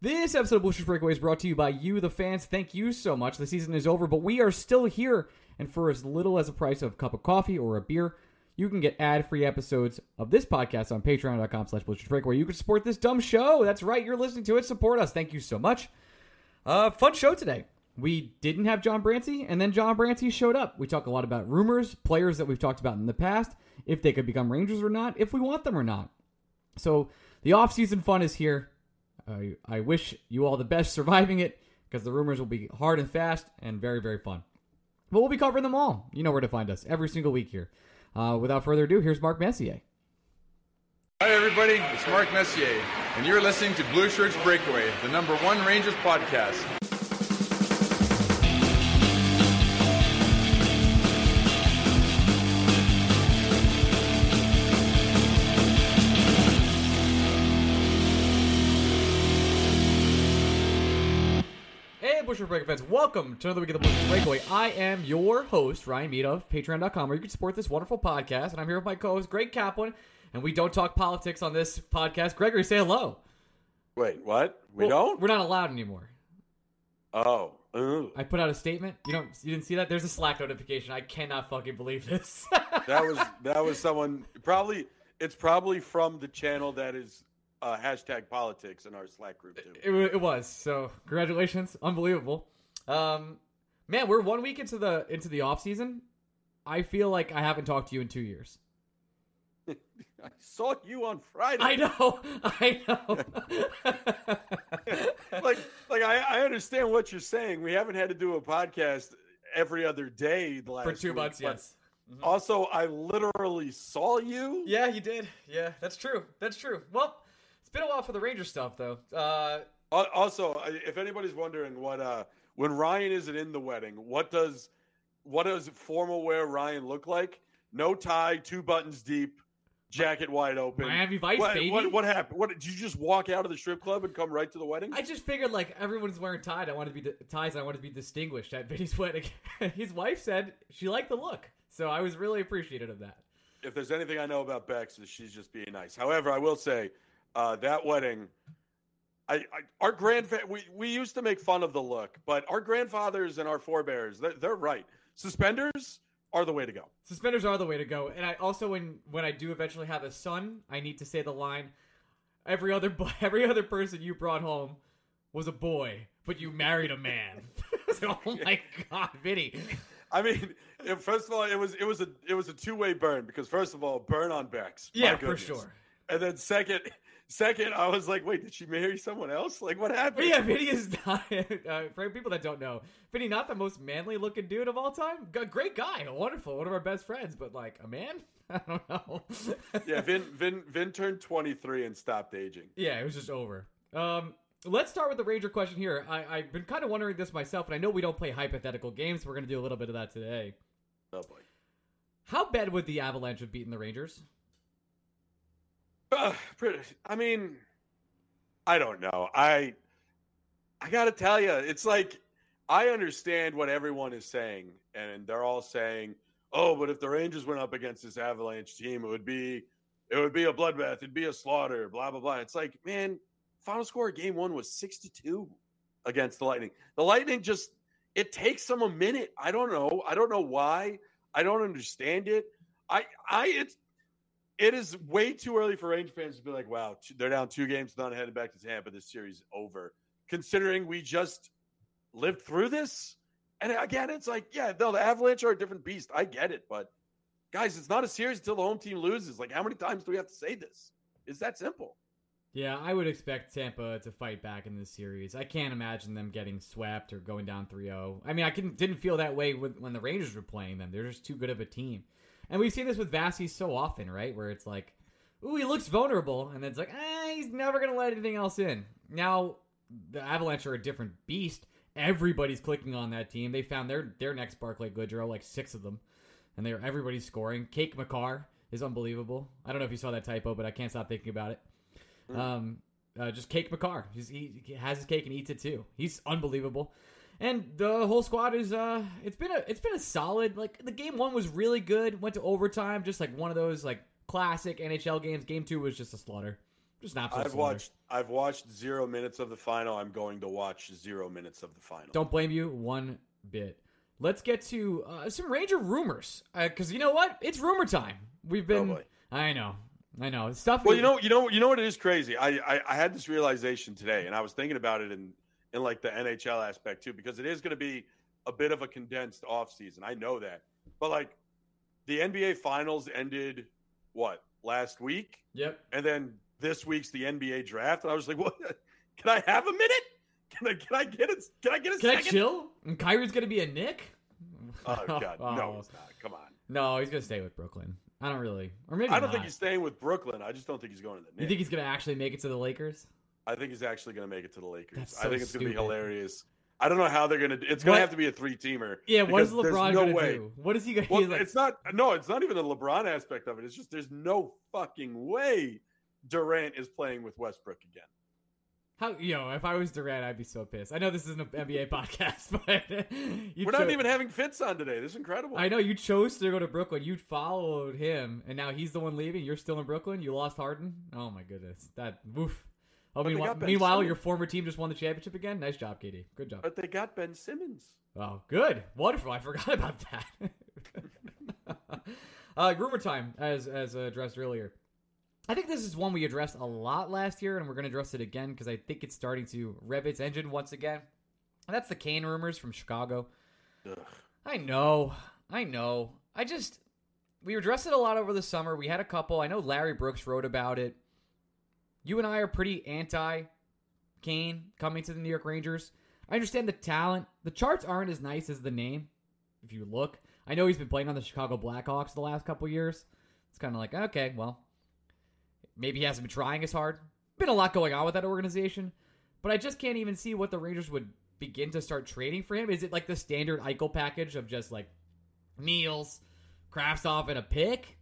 This episode of Blueshirts Breakaway is brought to you by you, the fans. Thank you so much. The season is over, but we are still here. And for as little as the price of a cup of coffee or a beer, you can get ad-free episodes of this podcast on patreon.com slash breakaway. You can support this dumb show. That's right. You're listening to it. Support us. Thank you so much. Uh, fun show today. We didn't have John Brancy, and then John Brancy showed up. We talk a lot about rumors, players that we've talked about in the past, if they could become Rangers or not, if we want them or not. So the off-season fun is here. I, I wish you all the best surviving it because the rumors will be hard and fast and very, very fun. But we'll be covering them all. You know where to find us every single week here. Uh, without further ado, here's Mark Messier. Hi, everybody. It's Mark Messier, and you're listening to Blue Shirts Breakaway, the number one Rangers podcast. Busher Breaker fans, welcome to another week of the Blueshirts Breakaway. I am your host, Ryan Meade of Patreon.com, where you can support this wonderful podcast. And I'm here with my co host, Greg Kaplan, and we don't talk politics on this podcast. Gregory, say hello. Wait, what? We Well, don't? We're not allowed anymore. Oh. Ooh. I put out a statement. You don't. You didn't see that? There's a Slack notification. I cannot fucking believe this. That was that was someone probably it's probably from the channel that is uh, hashtag politics in our Slack group too. It, it was so. Congratulations, unbelievable. Um, man, we're one week into the into the off season. I feel like I haven't talked to you in two years. I saw you on Friday. I know, I know. like like I, I understand what you're saying. We haven't had to do a podcast every other day the last For two week, months, yes. Also, I literally saw you. Yeah, you did. Yeah, that's true. That's true. Well, it's been a while for the Ranger stuff, though. Uh, Also, if anybody's wondering what uh when Ryan isn't in the wedding, what does what does formal wear Ryan look like? No tie, two buttons deep, jacket wide open. Miami Vice, what, baby. What, what happened? What did you just walk out of the strip club and come right to the wedding? I just figured like everyone's wearing ties. I wanted to be ties. I wanted to be distinguished at Vinny's wedding. His wife said she liked the look, so I was really appreciative of that. if there's anything I know about Bex, is she's just being nice. However, I will say uh, that wedding, I, I our grandfa- we we used to make fun of the look, but our grandfathers and our forebears, they're, they're right. Suspenders are the way to go. Suspenders are the way to go. And I also when when I do eventually have a son, I need to say the line every other every other person you brought home was a boy, but you married a man. So, oh my god, Vinny. I mean, first of all, it was it was a it was a two way burn because first of all, burn on Bex. Yeah, for sure. And then second, second, I was like, wait, did she marry someone else? Like, what happened? But yeah, Vinny is not. Uh, for people that don't know, Vinny not the most manly looking dude of all time. G- great guy, wonderful, one of our best friends, but like a man, I don't know. yeah. Vin Vin Vin turned twenty three and stopped aging. yeah, it was just over. Um, let's start with the Ranger question here. I, I've been kind of wondering this myself, and I know we don't play hypothetical games. We're gonna do a little bit of that today. Oh boy. How bad would the Avalanche have beaten the Rangers? Uh, I mean, I don't know. I I got to tell you, it's like I understand what everyone is saying, and they're all saying, "Oh, but if the Rangers went up against this Avalanche team, it would be, it would be a bloodbath, it'd be a slaughter." Blah blah blah. It's like, man, final score Game One was sixty-two against the Lightning. The Lightning just it takes them a minute. I don't know. I don't know why. I don't understand it. I I it's it is way too early for Ranger fans to be like, wow, they're down two games, not headed back to Tampa. This series over. Considering we just lived through this, and again, it's like, yeah, no, the Avalanche are a different beast. I get it, but guys, it's not a series until the home team loses. Like, how many times do we have to say this? It's that simple. Yeah, I would expect Tampa to fight back in this series. I can't imagine them getting swept or going down 3-0. I mean, I didn't feel that way when the Rangers were playing them. They're just too good of a team. And we've seen this with Vasi so often, right? Where it's like, ooh, he looks vulnerable, and then it's like, eh, he's never gonna let anything else in. Now, the Avalanche are a different beast. Everybody's clicking on that team. They found their their next Barclay Goodrow, like six of them, and they're everybody's scoring. Cake Makar is unbelievable. I don't know if you saw that typo, but I can't stop thinking about it. Mm. Um, uh, just Cake Makar. He's, he has his cake and eats it too. He's unbelievable and the whole squad is uh it's been a it's been a solid like the game one was really good went to overtime just like one of those like classic nhl games game two was just a slaughter just not i've slaughter. watched i've watched zero minutes of the final i'm going to watch zero minutes of the final don't blame you one bit let's get to uh, some ranger rumors because uh, you know what it's rumor time we've been oh i know I know stuff. Well, you know, you know, you know what? It is crazy. I, I, I had this realization today, and I was thinking about it, and in like the NHL aspect too, because it is going to be a bit of a condensed off season. I know that, but like the NBA Finals ended what last week? Yep. And then this week's the NBA draft, and I was like, "What? Can I have a minute? Can I? Can I get it? Can I get a can second? I chill? And Kyrie's going to be a Knick? Oh God, oh. no, it's not. Come on. No, he's going to stay with Brooklyn. I don't really, or maybe I don't not. think he's staying with Brooklyn. I just don't think he's going to the Knicks. You think he's going to actually make it to the Lakers? I think he's actually going to make it to the Lakers. So I think it's going to be hilarious. I don't know how they're going to. It's going to have to be a three teamer. Yeah, what is LeBron no going to do? What is he going to? Well, like, it's not. No, it's not even the LeBron aspect of it. It's just there's no fucking way Durant is playing with Westbrook again. How you know? If I was Durant, I'd be so pissed. I know this isn't an NBA podcast, but we're cho- not even having Fitz on today. This is incredible. I know you chose to go to Brooklyn. You followed him, and now he's the one leaving. You're still in Brooklyn. You lost Harden. Oh my goodness, that woof. Oh, meanwhile, meanwhile your former team just won the championship again. Nice job, KD. Good job. But they got Ben Simmons. Oh, good, wonderful. I forgot about that. uh, rumor time, as as addressed earlier. I think this is one we addressed a lot last year, and we're going to address it again because I think it's starting to rev its engine once again. And that's the Kane rumors from Chicago. Ugh. I know, I know. I just we addressed it a lot over the summer. We had a couple. I know Larry Brooks wrote about it you and I are pretty anti Kane coming to the New York Rangers. I understand the talent. The charts aren't as nice as the name. If you look, I know he's been playing on the Chicago Blackhawks the last couple years. It's kind of like okay, well, maybe he hasn't been trying as hard. Been a lot going on with that organization, but I just can't even see what the Rangers would begin to start trading for him. Is it like the standard Eichel package of just like Nils, Kravtsov, and a pick?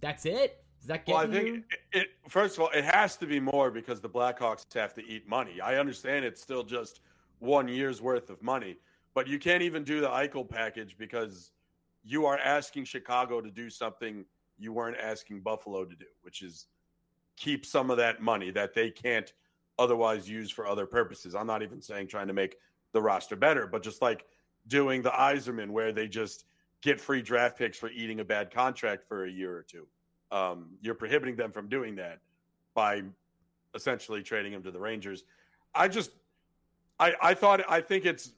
That's it. Is that well, I think it, it, First of all, it has to be more because the Blackhawks have to eat money. I understand it's still just one year's worth of money, but you can't even do the Eichel package because you are asking Chicago to do something you weren't asking Buffalo to do, which is keep some of that money that they can't otherwise use for other purposes. I'm not even saying trying to make the roster better, but just like doing the Yzerman where they just get free draft picks for eating a bad contract for a year or two um, you're prohibiting them from doing that by essentially trading him to the Rangers. I just, I, I thought, I think it's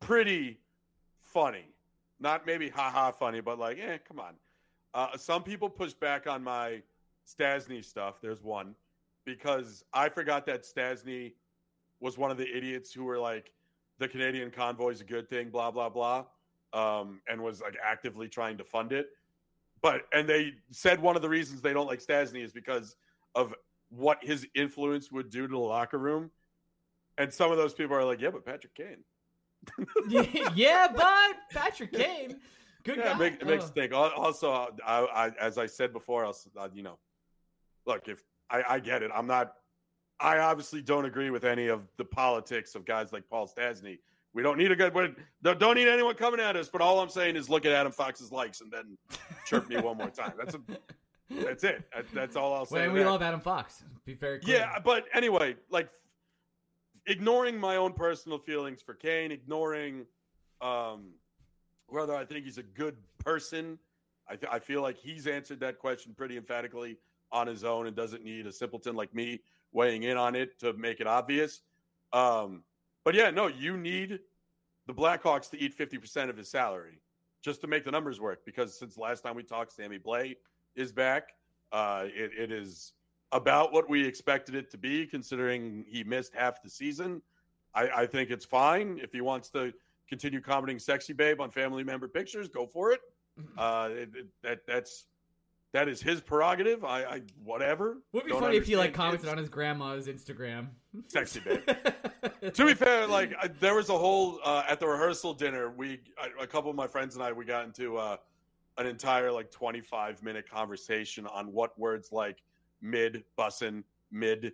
pretty funny. Not maybe haha funny, but like, eh, come on. Uh, some people push back on my Stastny stuff. There's one because I forgot that Stastny was one of the idiots who were like, the Canadian convoy is a good thing, blah, blah, blah, um, and was like actively trying to fund it. But and they said one of the reasons they don't like Stastny is because of what his influence would do to the locker room. And some of those people are like, "Yeah, but Patrick Kane." yeah, but Patrick Kane, good yeah, guy. It, make, it makes think. Also, I, I, as I said before, I'll, uh, you know, look if I, I get it, I'm not. I obviously don't agree with any of the politics of guys like Paul Stastny. We don't need a good, don't need anyone coming at us. But all I'm saying is look at Adam Fox's likes and then chirp me one more time. That's a, that's it. That's all I'll say. We love Adam Fox. Be very clear. Yeah, but anyway, like ignoring my own personal feelings for Kane, ignoring um, whether I think he's a good person. I, th- I feel like he's answered that question pretty emphatically on his own and doesn't need a simpleton like me weighing in on it to make it obvious. Um, but yeah, no, you need the Blackhawks to eat 50% of his salary just to make the numbers work because since last time we talked, Sammy Blais is back. Uh, it, it is about what we expected it to be, considering he missed half the season. I, I think it's fine if he wants to continue commenting "sexy babe" on family member pictures. Go for it. Mm-hmm. Uh, it, it, that that's that is his prerogative. I, I whatever. Would be Don't funny if he like commented on his grandma's Instagram. Sexy babe. to be fair, like I, there was a whole uh, at the rehearsal dinner. We a couple of my friends and I we got into uh, an entire like twenty five minute conversation on what words like mid bussin mid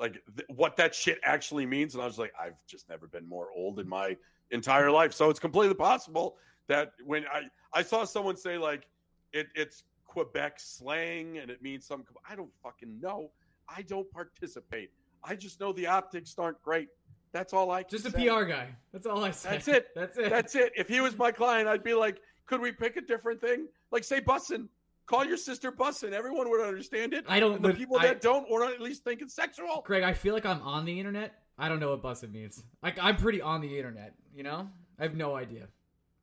like th- what that shit actually means. And I was like, I've just never been more old in my entire life. So it's completely possible that when I I saw someone say like it, it's Quebec slang and it means some. I don't fucking know. I don't participate. I just know the optics aren't great. That's all I. Just a say. PR guy. That's all I say. That's it. That's it. That's it. If he was my client, I'd be like, could we pick a different thing? Like say bussin. Call your sister bussin. Everyone would understand it. I don't. the people I, that don't, or at least think it's sexual. Greg, I feel like I'm on the internet. I don't know what bussin means. Like I'm pretty on the internet. You know, I have no idea.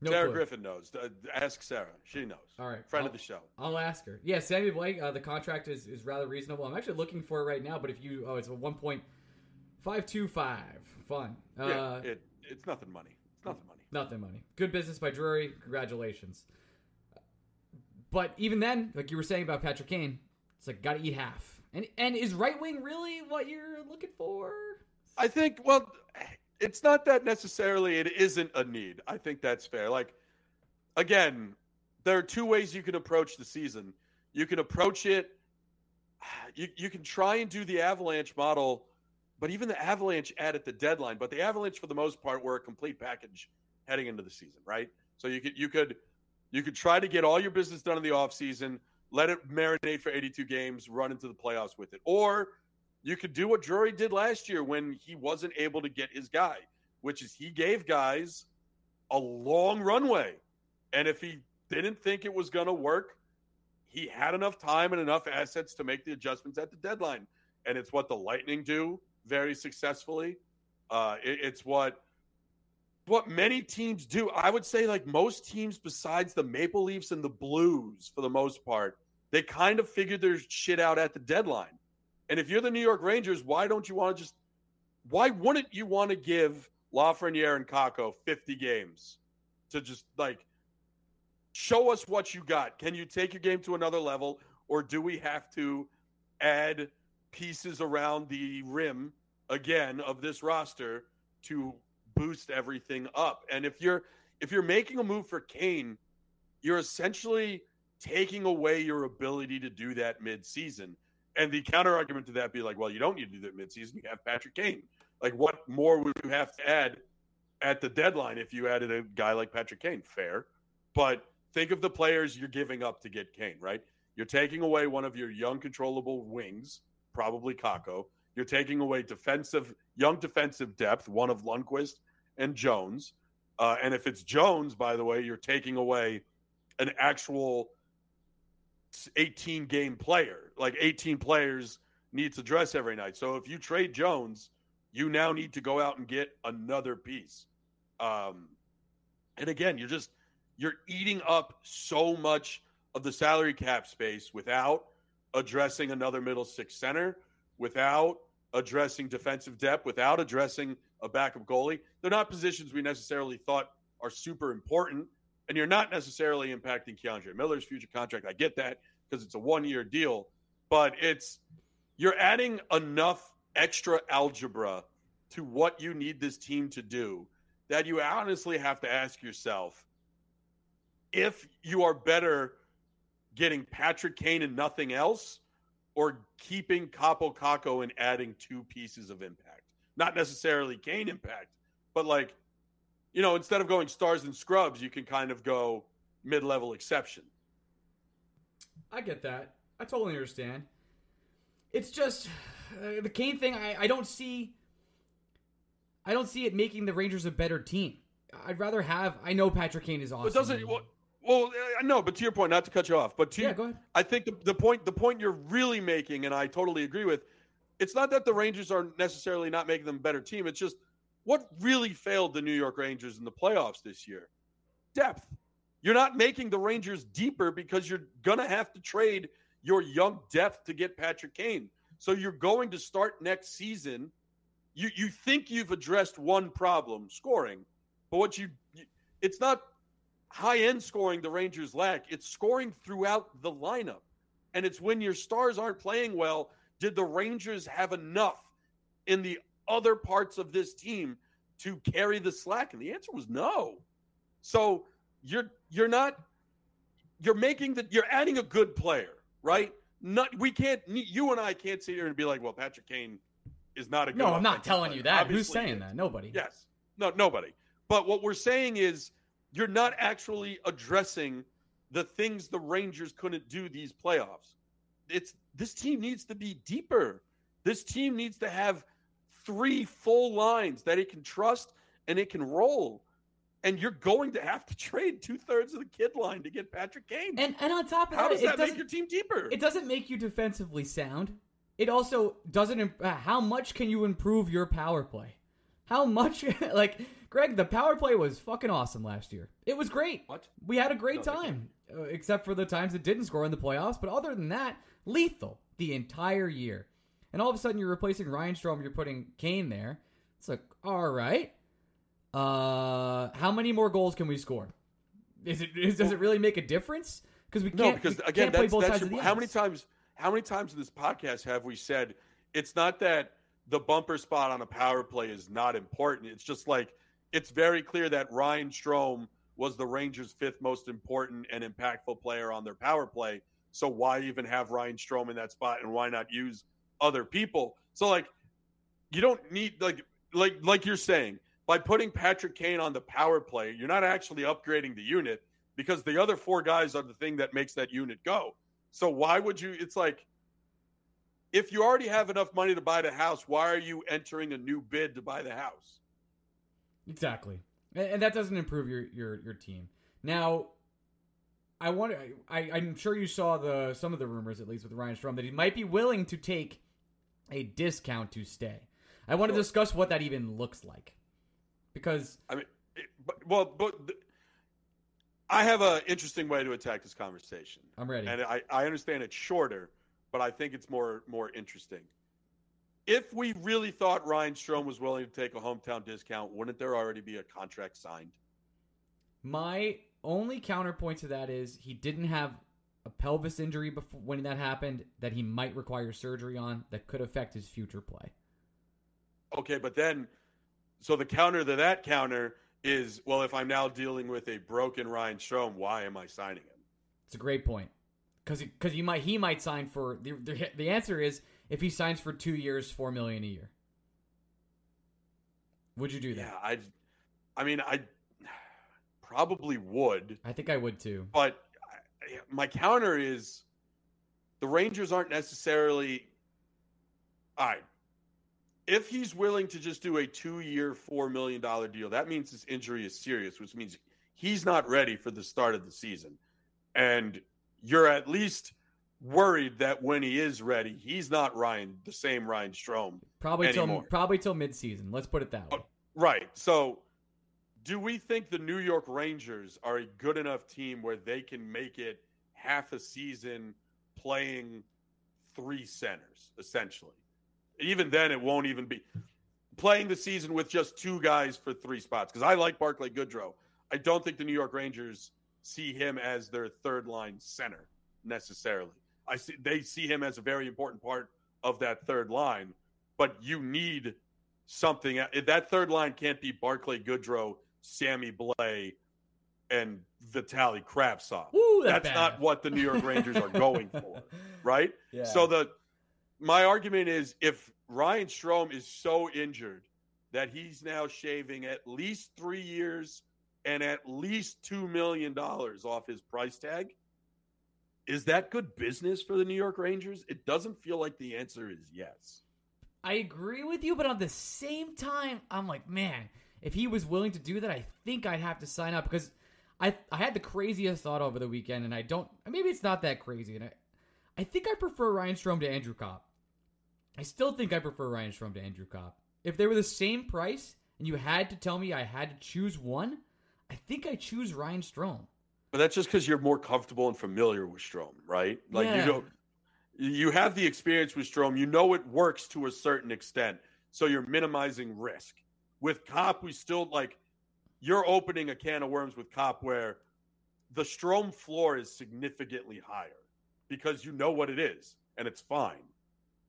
No Sarah clue. Griffin knows. Uh, ask Sarah. She knows. All right. Friend I'll, of the show. I'll ask her. Yeah, Sammy Blais, uh, the contract is, is rather reasonable. I'm actually looking for it right now, but if you, oh, it's a 1.525. Fun. Uh, yeah, it, it's nothing money. It's nothing money. Nothing money. Good business by Drury. Congratulations. But even then, like you were saying about Patrick Kane, it's like, got to eat half. And, and is right wing really what you're looking for? I think, well, it's not that necessarily it isn't a need. I think that's fair. Like again, there are two ways you can approach the season. You can approach it you, you can try and do the avalanche model, but even the avalanche added the deadline. But the avalanche for the most part were a complete package heading into the season, right? So you could you could you could try to get all your business done in the offseason, let it marinate for 82 games, run into the playoffs with it. Or you could do what Drury did last year when he wasn't able to get his guy, which is he gave guys a long runway. And if he didn't think it was going to work, he had enough time and enough assets to make the adjustments at the deadline. And it's what the Lightning do very successfully. Uh, it, it's what what many teams do. I would say, like most teams, besides the Maple Leafs and the Blues, for the most part, they kind of figured their shit out at the deadline. And if you're the New York Rangers, why don't you want to just why wouldn't you want to give Lafreniere and Kakko 50 games to just like show us what you got? Can you take your game to another level, or do we have to add pieces around the rim again of this roster to boost everything up? And if you're if you're making a move for Kane, you're essentially taking away your ability to do that mid-season. And the counter argument to that be like, well, you don't need to do that midseason. You have Patrick Kane. Like, what more would you have to add at the deadline if you added a guy like Patrick Kane? Fair. But think of the players you're giving up to get Kane, right? You're taking away one of your young, controllable wings, probably Kakko. You're taking away defensive, young defensive depth, one of Lundkvist and Jones. Uh, and if it's Jones, by the way, you're taking away an actual 18 game player. Like 18 players need to dress every night. So if you trade Jones, you now need to go out and get another piece. Um, and again, you're just you're eating up so much of the salary cap space without addressing another middle six center, without addressing defensive depth, without addressing a backup goalie. They're not positions we necessarily thought are super important and you're not necessarily impacting K'Andre Miller's future contract. I get that because it's a one year deal, but it's you're adding enough extra algebra to what you need this team to do that you honestly have to ask yourself if you are better getting Patrick Kane and nothing else, or keeping Kaapo Kakko and adding two pieces of impact. Not necessarily Kane impact, but like, you know, instead of going stars and scrubs, you can kind of go mid level exception. I get that. I totally understand. It's just uh, the Kane thing. I, I don't see. I don't see it making the Rangers a better team. I'd rather have. I know Patrick Kane is awesome. But doesn't well, well, I know, but to your point, not to cut you off, but to Yeah, go ahead. I think the, the point the point you're really making, and I totally agree with, it's not that the Rangers are necessarily not making them a better team. It's just what really failed the New York Rangers in the playoffs this year. Depth. You're not making the Rangers deeper because you're gonna have to trade your young depth to get Patrick Kane. So you're going to start next season. You you think you've addressed one problem, scoring, but what you it's not high end scoring the Rangers lack. It's scoring throughout the lineup. And it's when your stars aren't playing well, did the Rangers have enough in the other parts of this team to carry the slack? And the answer was no. So you're you're not you're making the you're adding a good player, right? Not we can't you and I can't sit here and be like, well, Patrick Kane is not a good No, I'm not telling player. you that. Who's saying that? Nobody. Yes. No, nobody. But what we're saying is you're not actually addressing the things the Rangers couldn't do these playoffs. It's this team needs to be deeper. This team needs to have three full lines that it can trust and it can roll. And you're going to have to trade two thirds of the kid line to get Patrick Kane. And and on top of How that, does it that make your team deeper? it doesn't make you defensively sound. It also doesn't. imp- uh, How much can you improve your power play? How much? like Greg, the power play was fucking awesome last year. It was great. What? We had a great No, time, uh, except for the times it didn't score in the playoffs. But other than that, lethal the entire year. And all of a sudden, you're replacing Ryan Strome. You're putting Kane there. It's like, all right. Uh, how many more goals can we score? Is it is, does it really make a difference? Because we can't. No, because again, that's, that's your, how many times how many times in this podcast have we said it's not that the bumper spot on a power play is not important. It's just like it's very clear that Ryan Strome was the Rangers' fifth most important and impactful player on their power play. So why even have Ryan Strome in that spot and why not use other people? So like you don't need like like like you're saying by putting Patrick Kane on the power play, you're not actually upgrading the unit because the other four guys are the thing that makes that unit go. So why would you? It's like if you already have enough money to buy the house, why are you entering a new bid to buy the house? Exactly, and, that doesn't improve your your your team. Now, I want I I'm sure you saw the some of the rumors at least with Ryan Strome that he might be willing to take a discount to stay. I want to discuss what that even looks like because I mean, it, but, well, but th- I have an interesting way to attack this conversation. I'm ready. and I, I understand it's shorter, but I think it's more more interesting. If we really thought Ryan Strome was willing to take a hometown discount, wouldn't there already be a contract signed? My only counterpoint to that is he didn't have a pelvis injury before when that happened that he might require surgery on that could affect his future play. Okay, but then, so the counter to that counter is, well, if I'm now dealing with a broken Ryan Strome, why am I signing him? It's a great point because because he might he might sign for the, the the answer is if he signs for two years, four million a year. Would you do that? Yeah, I, I mean, I probably would, I think I would too. but my counter is the Rangers aren't necessarily. All right. If he's willing to just do a two year, $4 million deal, that means his injury is serious, which means he's not ready for the start of the season. And you're at least worried that when he is ready, he's not Ryan, the same Ryan Strome. Probably till probably till midseason. Let's put it that way. Oh, right. So, do we think the New York Rangers are a good enough team where they can make it half a season playing three centers, essentially? Even then, it won't even be playing the season with just two guys for three spots. Because I like Barclay Goodrow. I don't think the New York Rangers see him as their third line center necessarily. I see they see him as a very important part of that third line, but you need something. That third line can't be Barclay Goodrow, Sammy Blais, and Vitali Kravtsov. Woo, that's, That's not what the New York Rangers are going for, right? Yeah. So the my argument is if Ryan Strome is so injured that he's now shaving at least three years and at least $2 million off his price tag, is that good business for the New York Rangers? It doesn't feel like the answer is yes. I agree with you, but at the same time, I'm like, man, if he was willing to do that, I think I'd have to sign up because I I had the craziest thought over the weekend, and I don't. Maybe it's not that crazy, and I I think I prefer Ryan Strome to Andrew Copp. I still think I prefer Ryan Strome to Andrew Copp. If they were the same price and you had to tell me I had to choose one, I think I choose Ryan Strome. But that's just because you're more comfortable and familiar with Strome, right? Like Yeah. you don't you have the experience with Strome. You know it works to a certain extent. So you're minimizing risk. With Copp, we still like you're opening a can of worms with Copp where the Strome floor is significantly higher because you know what it is and it's fine.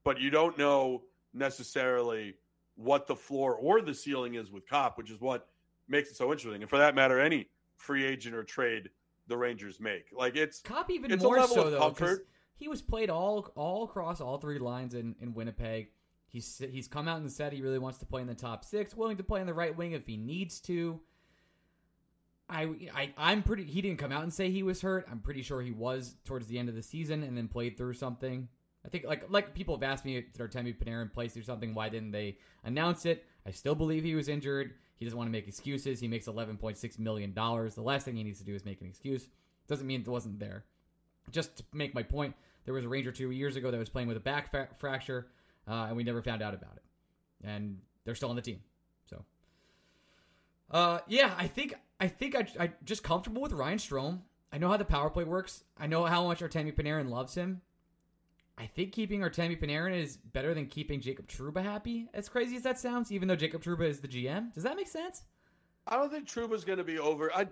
But you don't know necessarily what the floor or the ceiling is with Copp, which is what makes it so interesting. And for that matter, any free agent or trade the Rangers make. Like it's Copp even It's more so though, comfort. he was played all all across all three lines in, in Winnipeg. He's he's come out and said he really wants to play in the top six, willing to play in the right wing if he needs to. I, I I'm pretty. He didn't come out and say he was hurt. I'm pretty sure he was towards the end of the season and then played through something. I think like like people have asked me, did Artemi Panarin play or something? Why didn't they announce it? I still believe he was injured. He doesn't want to make excuses. He makes 11.6 million dollars. The last thing he needs to do is make an excuse. Doesn't mean it wasn't there. Just to make my point, there was a Ranger two years ago that was playing with a back fra- fracture, uh, and we never found out about it. And they're still on the team. So, uh, yeah, I think I think I I just comfortable with Ryan Strome. I know how the power play works. I know how much Artemi Panarin loves him. I think keeping Artemi Panarin is better than keeping Jacob Trouba happy. As crazy as that sounds, even though Jacob Trouba is the GM, does that make sense? I don't think Trouba's going to be over. I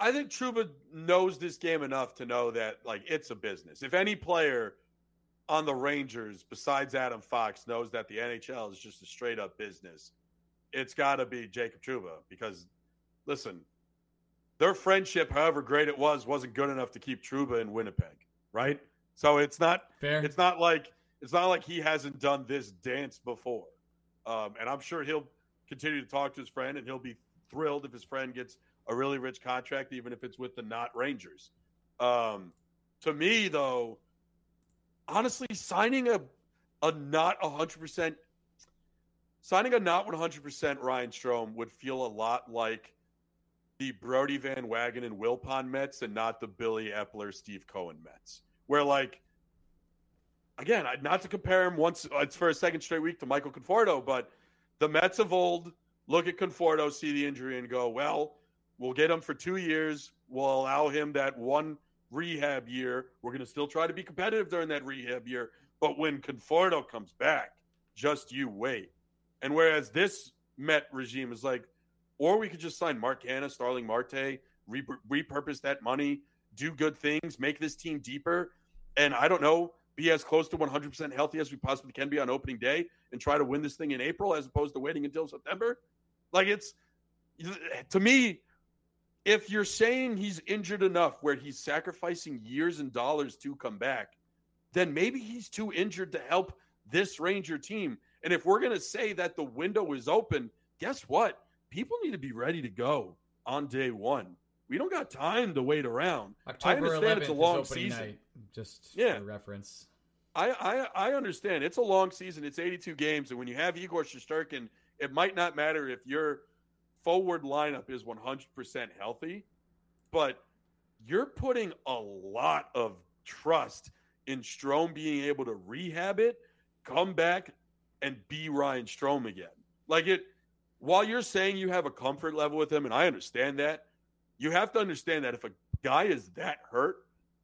I think Trouba knows this game enough to know that like it's a business. If any player on the Rangers besides Adam Fox knows that the NHL is just a straight up business, it's got to be Jacob Trouba because listen, their friendship, however great it was, wasn't good enough to keep Trouba in Winnipeg, right? So it's not Fair. it's not like it's not like he hasn't done this dance before, um, and I'm sure he'll continue to talk to his friend, and he'll be thrilled if his friend gets a really rich contract, even if it's with the not Rangers. Um, to me, though, honestly, signing a a not 100 percent signing a not 100 percent Ryan Strome would feel a lot like the Brodie Van Wagenen and Wilpon Mets, and not the Billy Eppler Steve Cohen Mets, where like again, not to compare him once uh, it's for a second straight week to Michael Conforto, but the Mets of old look at Conforto, see the injury, and go, well, we'll get him for two years. We'll allow him that one rehab year. We're going to still try to be competitive during that rehab year. But when Conforto comes back, just you wait. And whereas this Met regime is like, or we could just sign Mark Canha, Starling Marte, re- repurpose that money, do good things, make this team deeper, and I don't know, be as close to 100% healthy as we possibly can be on opening day and try to win this thing in April as opposed to waiting until September. Like it's to me, if you're saying he's injured enough where he's sacrificing years and dollars to come back, then maybe he's too injured to help this Ranger team. And if we're going to say that the window is open, guess what? People need to be ready to go on day one. We don't got time to wait around. October I understand 11th it's a long season. night. Just Yeah. for reference. I, I I understand it's a long season. It's 82 games, and when you have Igor Shesterkin, it might not matter if your forward lineup is 100% healthy, but you're putting a lot of trust in Strome being able to rehab it, come back, and be Ryan Strome again. Like it, while you're saying you have a comfort level with him, and I understand that, you have to understand that if a guy is that hurt,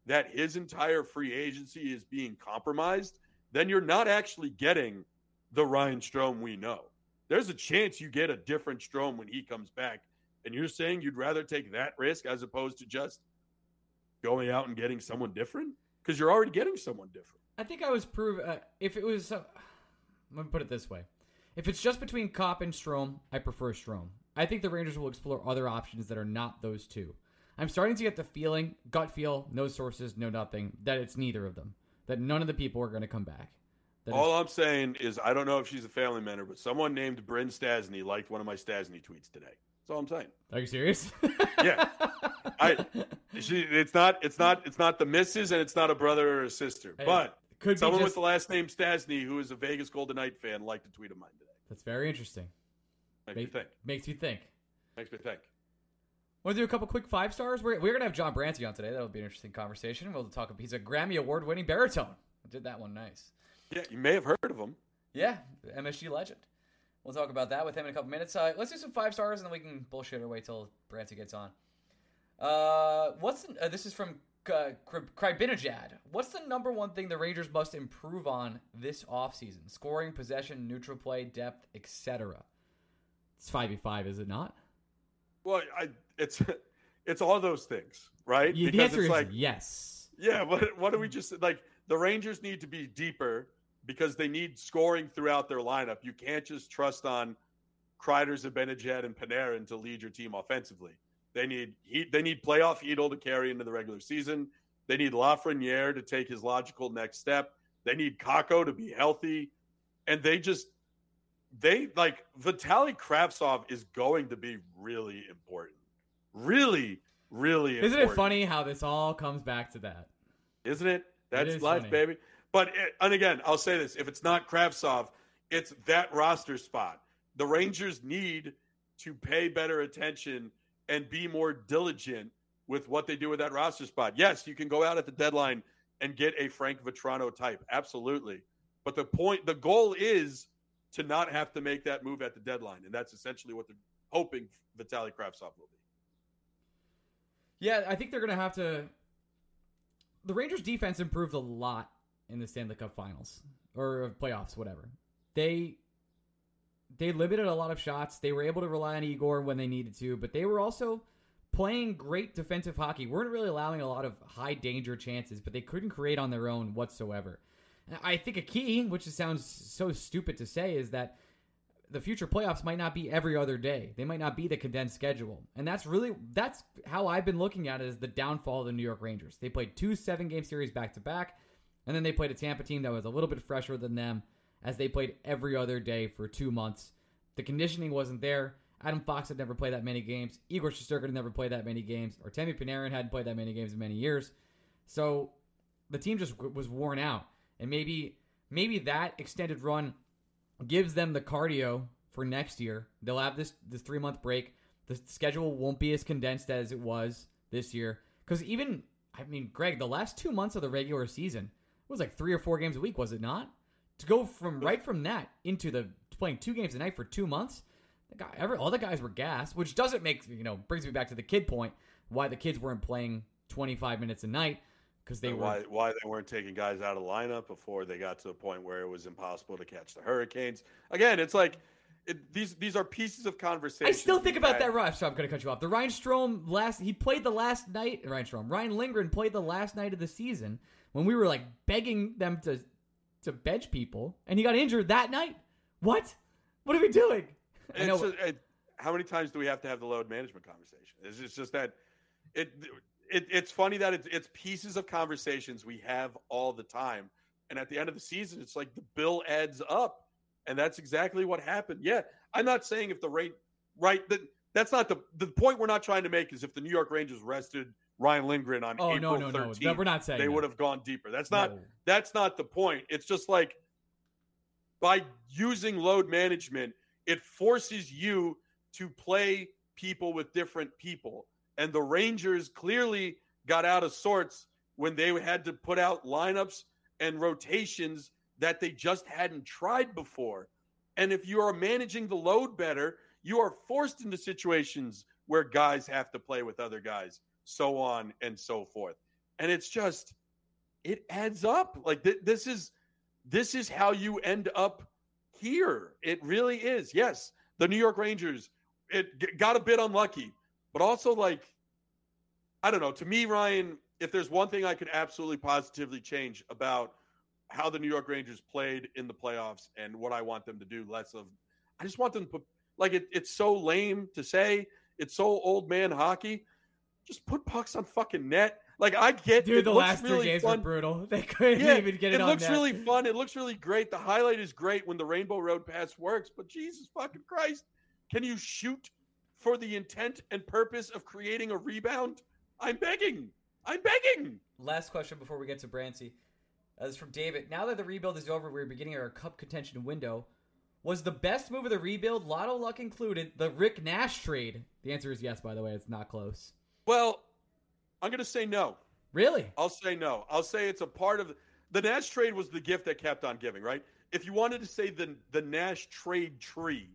that his entire free agency is being compromised, then you're not actually getting the Ryan Strome we know. There's a chance you get a different Strome when he comes back. And you're saying you'd rather take that risk as opposed to just going out and getting someone different? Because you're already getting someone different. I think I was prove uh, if it was. Uh, let me put it this way: if it's just between Copp and Strome, I prefer Strome. I think the Rangers will explore other options that are not those two. I'm starting to get the feeling, gut feel, no sources, no nothing, that it's neither of them. That none of the people are going to come back. That All I'm saying is I don't know if she's a family member, but someone named Bryn Stastny liked one of my Stastny tweets today. That's all I'm saying. Are you serious? Yeah. I she it's not it's not it's not the missus and it's not a brother or a sister. Hey, but Could someone be with the last name Stastny who is a Vegas Golden Knight fan liked a tweet of mine today. That's very interesting. Makes me Make- think. Makes you think. Makes me think. Want to do a couple quick five stars? We're, we're gonna have John Brancy on today. That'll be an interesting conversation. We'll talk. He's a Grammy award winning baritone. Did that one nice. Yeah, you may have heard of him. Yeah, MSG legend. We'll talk about that with him in a couple minutes. Uh, let's do some five stars, and then we can bullshit our way till Brancy gets on. Uh, what's the, uh, this is from uh, Krybinajad. What's the number one thing the Rangers must improve on this offseason? Scoring, possession, neutral play, depth, etc. It's five v five, is it not? Well, I it's it's all those things, right? Yeah, the answer it's is like yes. Yeah, what what do we just like? The Rangers need to be deeper because they need scoring throughout their lineup. You can't just trust on Kreider, Zibanejad, and Panarin to lead your team offensively. They need heat. They need playoff Chytil to carry into the regular season. They need Lafreniere to take his logical next step. They need Kakko to be healthy, and they just they like Vitaly Kravtsov is going to be really important. Really, really. Isn't it funny how this all comes back to that? isn't it? That's is life, funny. baby. But it, and again, I'll say this: if it's not Kravtsov, it's that roster spot. The Rangers need to pay better attention and be more diligent with what they do with that roster spot. Yes, you can go out at the deadline and get a Frank Vatrano type, absolutely. But the point, the goal is to not have to make that move at the deadline, and that's essentially what they're hoping Vitaly Kravtsov will be. Yeah, I think they're going to have to. The Rangers' defense improved a lot in the Stanley Cup Finals or playoffs, whatever. They they limited a lot of shots. They were able to rely on Igor when they needed to, but they were also playing great defensive hockey. weren't really allowing a lot of high danger chances, but they couldn't create on their own whatsoever. I think a key, which sounds so stupid to say, is that the future playoffs might not be every other day. They might not be the condensed schedule. And that's really that's how I've been looking at it as the downfall of the New York Rangers. They played two seven game series back to back, and then they played a Tampa team that was a little bit fresher than them as they played every other day for two months. The conditioning wasn't there. Adam Fox had never played that many games. Igor Shesterkin had never played that many games. Artemi Panarin hadn't played that many games in many years. So the team just was worn out. And maybe maybe that extended run gives them the cardio for next year. They'll have this this three month break. The schedule won't be as condensed as it was this year. Because even I mean, Greg, the last two months of the regular season was like three or four games a week, was it not? To go from right from that into the playing two games a night for two months, the guy, every, all the guys were gassed, which doesn't make you know brings me back to the kid point why the kids weren't playing 25 minutes a night because they were why why they weren't taking guys out of the lineup before they got to the point where it was impossible to catch the Hurricanes. Again, it's like it, these these are pieces of conversation. I still think about that. Ryan, sorry, I'm going to cut you off. The Ryan Strome last he played the last night. Ryan Strome, Ryan Lindgren played the last night of the season when we were like begging them to to bench people, and he got injured that night. What? What are we doing? I know. it- how many times do we have to have the load management conversation? It's just, just that it, it it's funny that it's it's pieces of conversations we have all the time, and at the end of the season, it's like the bill adds up, and that's exactly what happened. Yeah, I'm not saying if the rate right that that's not the the point we're not trying to make is if the New York Rangers rested Ryan Lindgren on oh April no, no, no, 13th, no. We're not saying they that. would have gone deeper. That's not No. that's not the point. It's just like by using load management, it forces you to play people with different people. And the Rangers clearly got out of sorts when they had to put out lineups and rotations that they just hadn't tried before. And if you are managing the load better, you are forced into situations where guys have to play with other guys, so on and so forth. And it's just, it adds up. Like th- this is, this is how you end up here. It really is. Yes, the New York Rangers, it g- got a bit unlucky, but also like, I don't know. To me, Ryan, if there's one thing I could absolutely positively change about how the New York Rangers played in the playoffs and what I want them to do, less of, I just want them to put, like, it, it's so lame to say, it's so old man hockey. Just put pucks on fucking net. Like I get Dude, it the last really three games fun. were brutal. They couldn't Yeah, even get it, it on looks net. really fun. It looks really great. The highlight is great when the Rainbow Road Pass works, but Jesus fucking Christ, can you shoot for the intent and purpose of creating a rebound? I'm begging. I'm begging. Last question before we get to Brancy. Uh, this is from David. Now that the rebuild is over, we're beginning our cup contention window. Was the best move of the rebuild, lotto luck included, the Rick Nash trade? The answer is yes, by the way. It's not close. Well, I'm going to say no. Really? I'll say no. I'll say it's a part of the Nash trade was the gift that kept on giving, right? If you wanted to say the the Nash trade tree,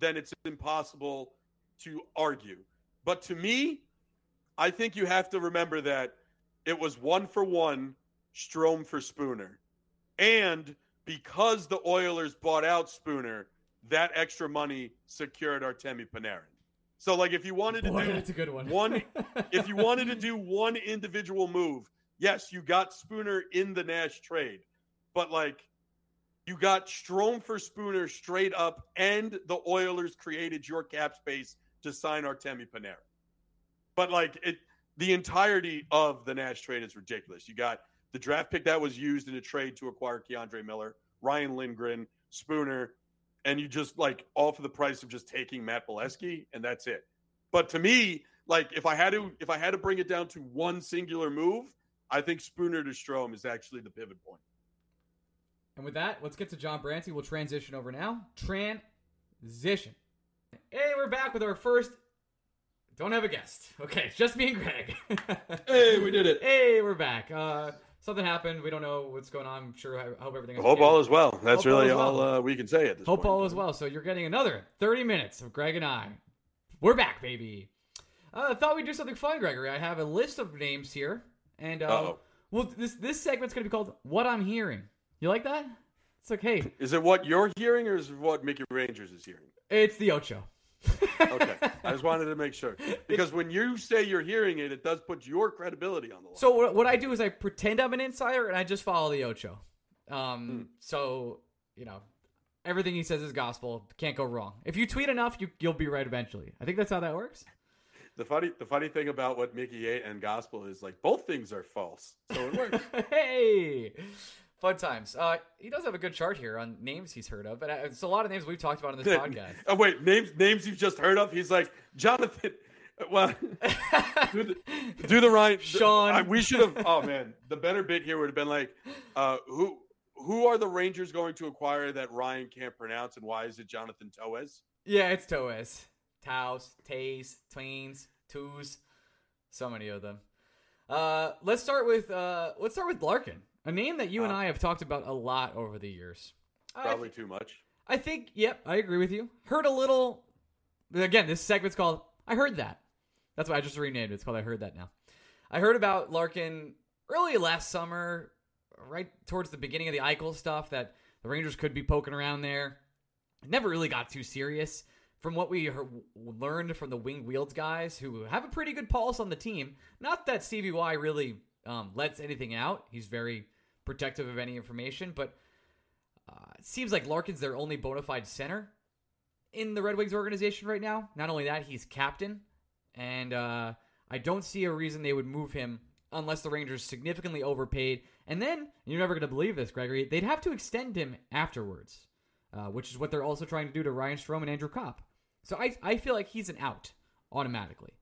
then it's impossible to argue. But to me, I think you have to remember that it was one for one Strome for Spooner. And because the Oilers bought out Spooner, that extra money secured Artemi Panarin. So like if you wanted to Boy, do that's a good one. one if you wanted to do one individual move, yes, you got Spooner in the Nash trade, but like you got Strome for Spooner straight up, and the Oilers created your cap space to sign Artemi Panarin. But like it, the entirety of the Nash trade is ridiculous. You got the draft pick that was used in a trade to acquire K'Andre Miller, Ryan Lindgren, Spooner, and you just like all for the price of just taking Matt Beleskey, and that's it. But to me, like if I had to if I had to bring it down to one singular move, I think Spooner to Strome is actually the pivot point. And with that, let's get to John Brancy. We'll transition over now. Transition. Hey, we're back with our first. Don't have a guest. Okay, it's just me and Greg. Hey, we did it. Hey, we're back. Uh, something happened. We don't know what's going on. I'm sure. I hope everything. is Hope okay. all is well. That's Hope really is well. all uh, we can say at this point. Hope point. all is well. So you're getting another 30 minutes of Greg and I. We're back, baby. Uh, I thought we'd do something fun, Gregory. I have a list of names here, and uh, well, this this segment's gonna be called "What I'm Hearing." You like that? It's like, hey, Is it what you're hearing or is it what Mickey Rangers is hearing? it's the Ocho. Okay. I just wanted to make sure. Because when you say you're hearing it, it does put your credibility on the line. So what, I do is I pretend I'm an insider and I just follow the Ocho. Hmm. Um, so you know, everything he says is gospel. Can't go wrong. If you tweet enough, you you'll be right eventually. I think that's how that works. the funny the funny thing about what Mickey ate and gospel is like both things are false. So it works. hey, fun times. Uh, he does have a good chart here on names he's heard of, but uh, it's a lot of names we've talked about in this podcast. oh wait, names names you've just heard of? He's like Jonathan. Well, do the, do the right, Sean. I, we should have. Oh man, the better bit here would have been like, uh, who who are the Rangers going to acquire that Ryan can't pronounce, and why is it Jonathan Toez? Yeah, it's Toes, Taos, Tays, Tweens, Twos, so many of them. Uh, let's start with uh, let's start with Larkin, a name that you and Uh, I have talked about a lot over the years. I Probably too much. I think, yep, I agree with you. Heard a little. Again, this segment's called I Heard That. That's why I just renamed it. It's called I Heard That now. I heard about Larkin early last summer, right towards the beginning of the Eichel stuff, that the Rangers could be poking around there. It never really got too serious. From what we heard, learned from the Wing Wheel guys, who have a pretty good pulse on the team, not that Stevie Y really um, lets anything out. He's very protective of any information, but uh, it seems like Larkin's their only bona fide center in the Red Wings organization right now. Not only that, he's captain, and uh, I don't see a reason they would move him unless the Rangers significantly overpaid. And then you're never going to believe this, Gregory. They'd have to extend him afterwards, uh, which is what they're also trying to do to Ryan Strome and Andrew Copp. So I I feel like he's an out automatically.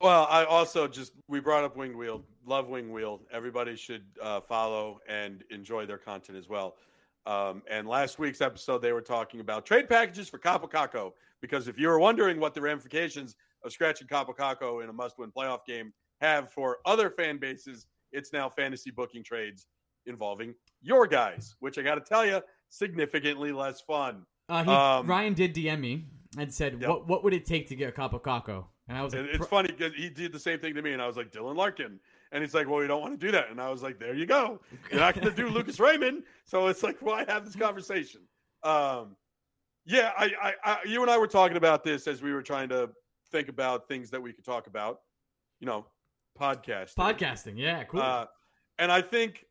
Well, I also just we brought up Wing Wheel. Love Wing Wheel. Everybody should uh, follow and enjoy their content as well. Um, and last week's episode, they were talking about trade packages for Kaapo Kakko. Because if you were wondering what the ramifications of scratching Kaapo Kakko in a must-win playoff game have for other fan bases, it's now fantasy booking trades involving your guys, which I got to tell you, significantly less fun. Uh, he, Um, Ryan did DM me and said, Yep. "What what would it take to get a Kaapo Kakko?" And I was like, it's "Pro- funny because he did the same thing to me, and I was like Dylan Larkin, and he's like, "Well, you don't want to do that," and I was like, "There you go. You're not going to do Lucas Raymond." So it's like, why have this conversation? Um, yeah, I, I, I, you and I were talking about this as we were trying to think about things that we could talk about. You know, podcast, podcasting, yeah, cool." uh, and I think,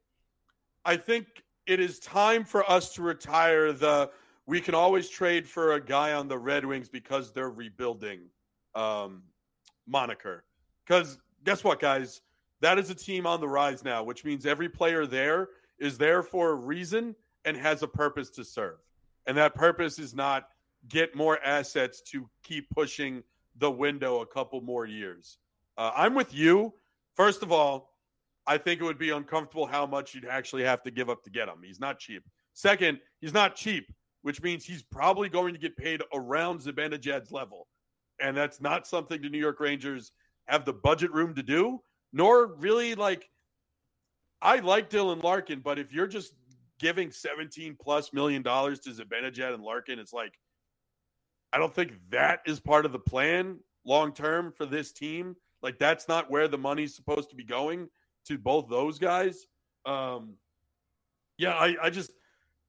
I think it is time for us to retire the. We can always trade for a guy on the Red Wings because they're rebuilding, um, moniker. Because guess what, guys, that is a team on the rise now, which means every player there is there for a reason and has a purpose to serve. And that purpose is not get more assets to keep pushing the window a couple more years. Uh, I'm with you. First of all, I think it would be uncomfortable how much you'd actually have to give up to get him. He's not cheap. Second, he's not cheap, which means he's probably going to get paid around Zibanejad's level. And that's not something the New York Rangers have the budget room to do, nor really like I like Dylan Larkin, but if you're just giving 17 plus million dollars to Zibanejad and Larkin, it's like I don't think that is part of the plan long term for this team. Like that's not where the money's supposed to be going to both those guys. Um, yeah, I, I just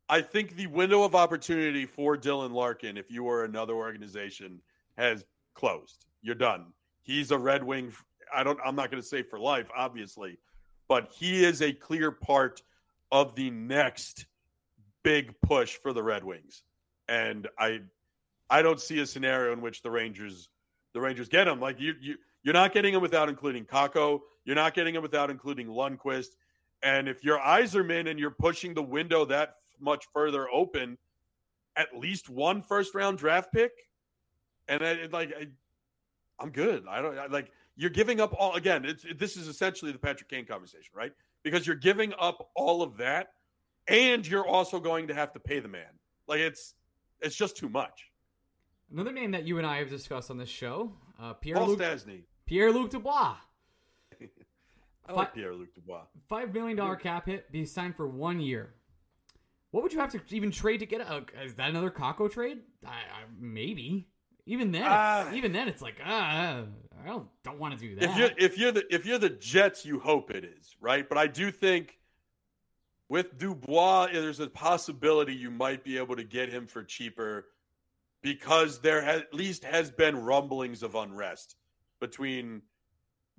I think the window of opportunity for Dylan Larkin, if you were another organization, has closed. You're done. He's a Red Wing. I don't. I'm not going to say for life, obviously, but he is a clear part of the next big push for the Red Wings. And I I don't see a scenario in which the Rangers the Rangers get him. Like you you you're not getting him without including Kakko. You're not getting him without including Lundkvist. And if you're Yzerman and you're pushing the window that much further open, at least one first round draft pick, and I, like I, I'm good. I don't I, like you're giving up all again. It's it, this is essentially the Patrick Kane conversation, right? Because you're giving up all of that, and you're also going to have to pay the man. Like it's it's just too much. Another name that you and I have discussed on this show, uh, Pierre Paul Luc, Stastny. Pierre Luc Dubois. I like Pierre Luc Dubois. Five million dollar cap hit, be signed for one year. What would you have to even trade to get a? Is that another Kakko trade? I, I, maybe. Even then, Ah. even then, it's like ah, I don't don't want to do that. If you're if you're the if you're the Jets, you hope it is right. But I do think with Dubois, there's a possibility you might be able to get him for cheaper because there has, at least has been rumblings of unrest between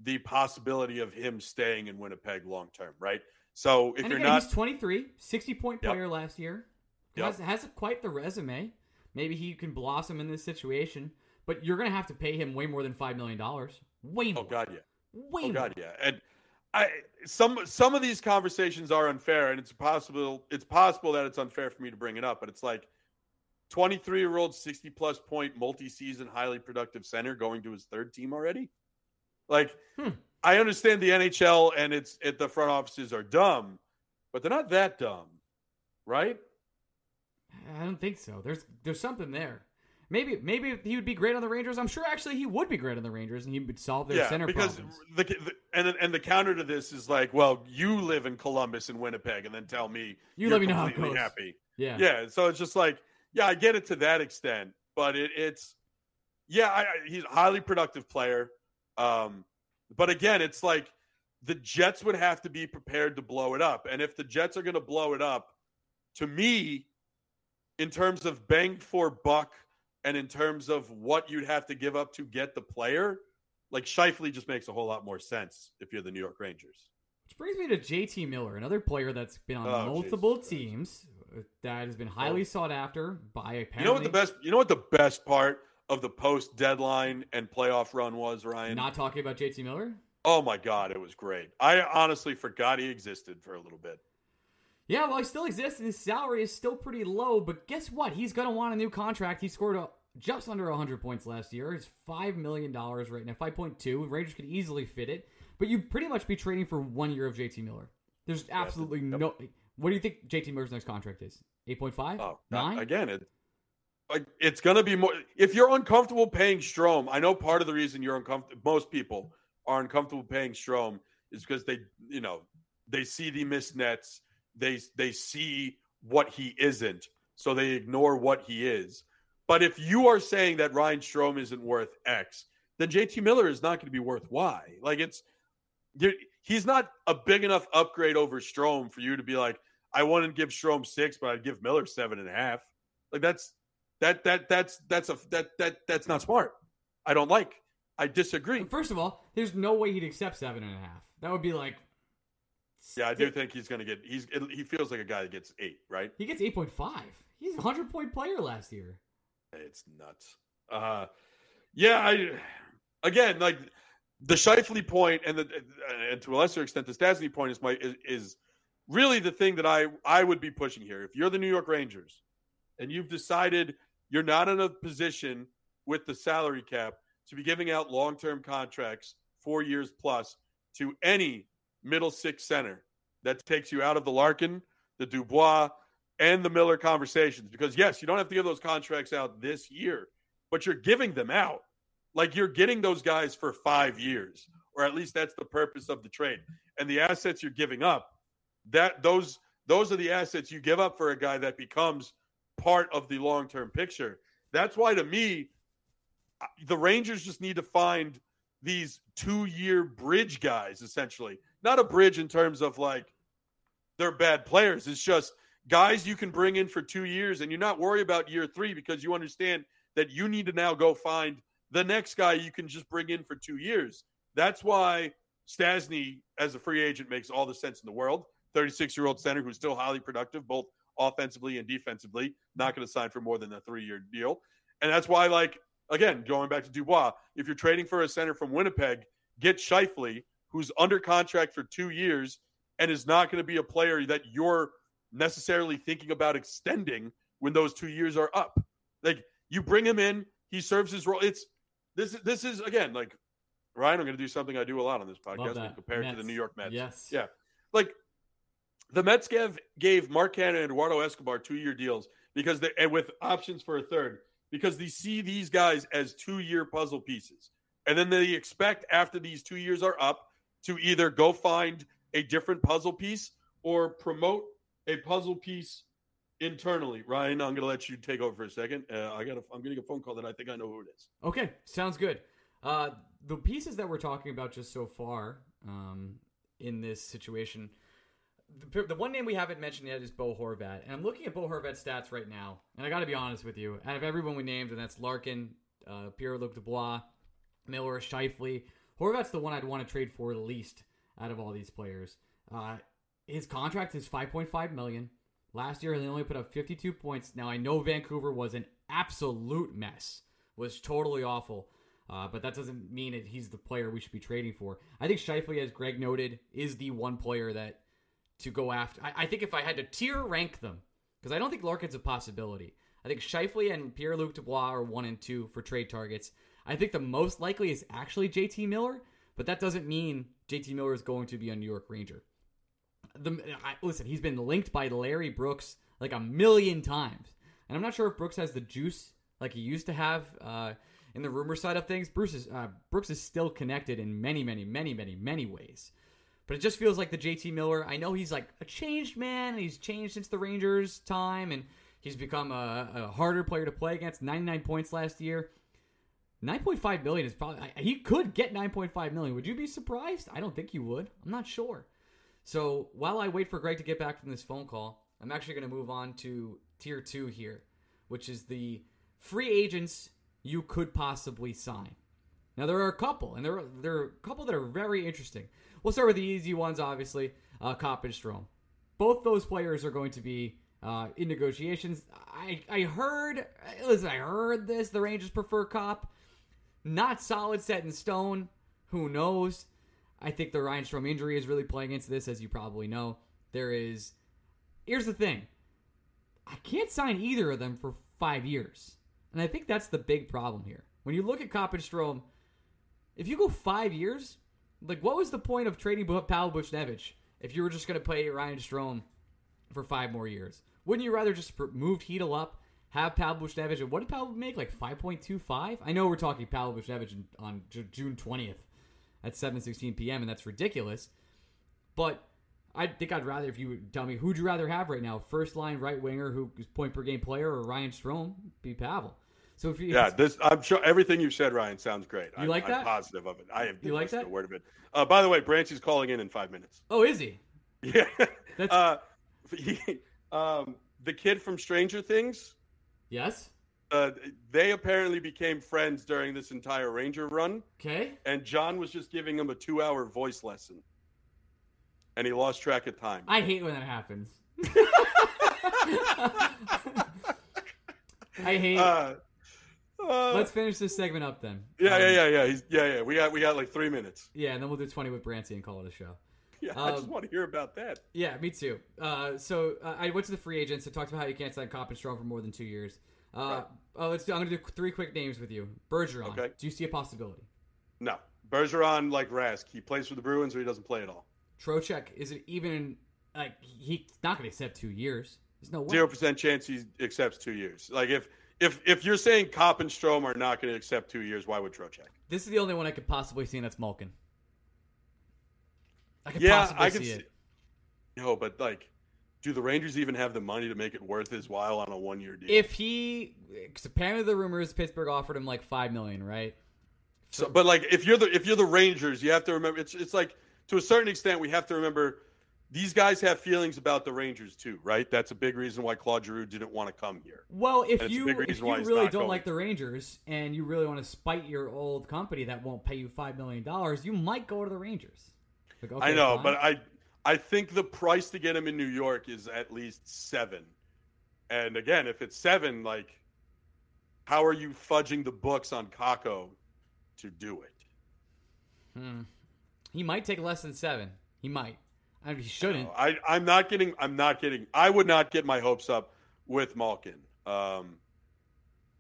the possibility of him staying in Winnipeg long term, right? So if and you're again, not he's 23, 60 point Yep. player last year. Yep. Has has quite the resume. Maybe he can blossom in this situation, but you're gonna have to pay him way more than five million dollars. Way more. oh god, yeah. Way Oh more. God, yeah. And I some some of these conversations are unfair, and it's possible it's possible that it's unfair for me to bring it up, but it's like 23 year old, 60 plus point, multi season, highly productive center going to his third team already. Like, Hmm. I understand the NHL and it's it, the front offices are dumb, but they're not that dumb, right? I don't think so. There's there's something there. Maybe maybe he would be great on the Rangers. I'm sure actually he would be great on the Rangers, and he would solve their yeah, center because problems. the, the and and the counter to this is like, well, you live in Columbus and Winnipeg, and then tell me You you're let me know how it goes. happy. Yeah. Yeah, so it's just like, yeah, I get it to that extent, but it, it's, yeah, I, I, he's a highly productive player. Um, but again, it's like the Jets would have to be prepared to blow it up, and if the Jets are going to blow it up, to me, in terms of bang for buck, and in terms of what you'd have to give up to get the player, like Scheifele just makes a whole lot more sense if you're the New York Rangers. Which brings me to JT Miller, another player that's been on Oh, multiple Jesus teams uh, that has been highly sought after by apparently You know what the best? You know what the best part of the post deadline and playoff run was, Ryan? not talking about JT Miller. oh my god, it was great. I honestly forgot he existed for a little bit. Yeah, well, he still exists, and his salary is still pretty low. But guess what? He's going to want a new contract. He scored a, just under 100 points last year. It's $5 million right now, 5.2. Rangers could easily fit it. But you'd pretty much be trading for one year of JT Miller. There's absolutely yep. no. What do you think JT Miller's next contract is? 8.5? Oh, 9? again, it it's gonna be more. If you're uncomfortable paying Strome, I know part of the reason you're uncomfortable. Most people are uncomfortable paying Strome is because they, you know, they see the missed nets. They they see what he isn't, so they ignore what he is. But if you are saying that Ryan Strome isn't worth X, then JT Miller is not going to be worth Y. Like it's he's not a big enough upgrade over Strome for you to be like, I wouldn't give Strome six, but I'd give Miller seven and a half. Like that's that that that's that's a that that that's not smart. I don't like. I disagree. First of all, there's no way he'd accept seven and a half. That would be like. Yeah, I do think he's going to get. He's he feels like a guy that gets eight, right? He gets 8.5. He's a 100 point player last year. It's nuts. Uh, yeah, I again like the Scheifele point and the and to a lesser extent the Stastny point is my is, is really the thing that I I would be pushing here. If you're the New York Rangers and you've decided you're not in a position with the salary cap to be giving out long-term contracts, 4 years plus to any middle six center that takes you out of the Larkin, the Dubois, and the Miller conversations because yes, you don't have to give those contracts out this year, but you're giving them out. Like you're getting those guys for 5 years or at least that's the purpose of the trade. And the assets you're giving up, that those those are the assets you give up for a guy that becomes part of the long-term picture. That's why to me the Rangers just need to find these two-year bridge guys essentially. Not a bridge in terms of like they're bad players. It's just guys you can bring in for 2 years and you're not worried about year 3 because you understand that you need to now go find the next guy you can just bring in for 2 years. That's why Stastny, as a free agent makes all the sense in the world. 36 year old center who's still highly productive, both offensively and defensively, not going to sign for more than a three year deal. And that's why, like, again, going back to Dubois, if you're trading for a center from Winnipeg, get Scheifele, who's under contract for two years and is not going to be a player that you're necessarily thinking about extending when those two years are up. Like, you bring him in, he serves his role. It's this. This is again like Ryan, I'm going to do something I do a lot on this podcast compared Mets. to the New York Mets. Yes. Yeah. Like the Mets gave, gave Mark Canha and Eduardo Escobar two year deals because they, and with options for a third because they see these guys as two year puzzle pieces. And then they expect after these two years are up to either go find a different puzzle piece or promote a puzzle piece internally. Ryan, I'm going to let you take over for a second. Uh, I got a, I'm getting a phone call that I think I know who it is. Okay, sounds good. Uh, the pieces that we're talking about just so far um, in this situation, the, the, one name we haven't mentioned yet is Bo Horvat, and I'm looking at Bo Horvat's stats right now, and I got to be honest with you. Out of everyone we named, and that's Larkin, uh, Pierre-Luc Dubois, Miller, Scheifele, Horvat's the one I'd want to trade for the least out of all these players. Uh, his contract is 5.5 million. Last year, he only put up 52 points. Now I know Vancouver was an absolute mess, was totally awful. Uh, but that doesn't mean that he's the player we should be trading for. I think Scheifele, as Greg noted, is the one player that to go after. I, I think if I had to tier rank them, because I don't think Larkin's a possibility. I think Scheifele and Pierre Luc Dubois are one and two for trade targets. I think the most likely is actually JT Miller, but that doesn't mean JT Miller is going to be a New York Ranger. The, I, listen, he's been linked by Larry Brooks like a million times, and I'm not sure if Brooks has the juice like he used to have. Uh, in the rumor side of things, Bruce is uh, Brooks is still connected in many, many, many, many, many ways. But it just feels like the JT Miller. I know he's like a changed man. he's changed since the Rangers time, and he's become a, a harder player to play against. 99 points last year. 9.5 million is probably he could get 9.5 million. Would you be surprised? I don't think you would. I'm not sure. So while I wait for Greg to get back from this phone call, I'm actually going to move on to tier two here, which is the free agents you could possibly sign. Now there are a couple, and there are, there are a couple that are very interesting. We'll start with the easy ones, obviously. Uh, Copp and Strome. Both those players are going to be uh, in negotiations. I I heard, listen, I heard this. The Rangers prefer Copp. Not solid, set in stone. Who knows? I think the Ryan Strome injury is really playing into this, as you probably know. There is. Here's the thing. I can't sign either of them for five years. And I think that's the big problem here. When you look at Strome, if you go five years, like what was the point of trading Pavel Buchnevich if you were just going to pay Ryan Strome for five more years? Wouldn't you rather just move Chytil up, have Pavel Buchnevich, and what did Pavel make? Like 5.25? I know we're talking Pavel Buchnevich on June 20th at 7.16 p.m., and that's ridiculous. But I think I'd rather, if you would tell me, who'd you rather have right now? First line right winger who's point per game player or Ryan Strome? Be Pavel. So if you, yeah, this I'm sure everything you said, Ryan, sounds great. You I'm, like that? I'm positive of it. I have you like that? A word of it. Uh, by the way, Brancy's calling in in five minutes. Oh, is he? Yeah. That's uh, he, um, the kid from Stranger Things. Yes. Uh, they apparently became friends during this entire Ranger run. Okay. And John was just giving him a two-hour voice lesson and he lost track of time. I hate when that happens. I hate. Uh, Uh, Let's finish this segment up then. yeah, Um, yeah, yeah, yeah. He's, yeah, yeah. We got we got like three minutes. Yeah, and then we'll do 20 with Brancy and call it a show. Yeah, I just Um, want to hear about that. Yeah, me too. Uh, so uh, I went to the free agents. I talked about how you can't sign Copp and Strome for more than two years. Uh, Right. uh, let's do, I'm going to do three quick names with you. Bergeron. Okay. Do you see a possibility? No, Bergeron like Rask. He plays for the Bruins or he doesn't play at all. Trocheck, is it even like he's not going to accept two years? There's no way. Zero percent chance he accepts two years. Like if if if you're saying Copp and Strome are not going to accept two years, why would Trocheck? This is the only one I could possibly see, and that's Malkin. I could Yeah, possibly I can see see. it. No, but like, do the Rangers even have the money to make it worth his while on a one year deal? If he, cause apparently the rumors Pittsburgh offered him like five million, right? So, but like, if you're the if you're the Rangers, you have to remember it's it's like to a certain extent we have to remember these guys have feelings about the Rangers too, right? That's a big reason why Claude Giroux didn't want to come here. Well, if And it's a you if you really don't going. like the Rangers and you really want to spite your old company that won't pay you five million dollars, you might go to the Rangers. Like, okay, I know, fine. but I I think the price to get him in New York is at least seven. And again, if it's seven, like, how are you fudging the books on Kakko to do it? Hmm. he might take less than seven. He might. I mean, he shouldn't. I, I'm not getting. I'm not getting. I would not get my hopes up with Malkin. Um,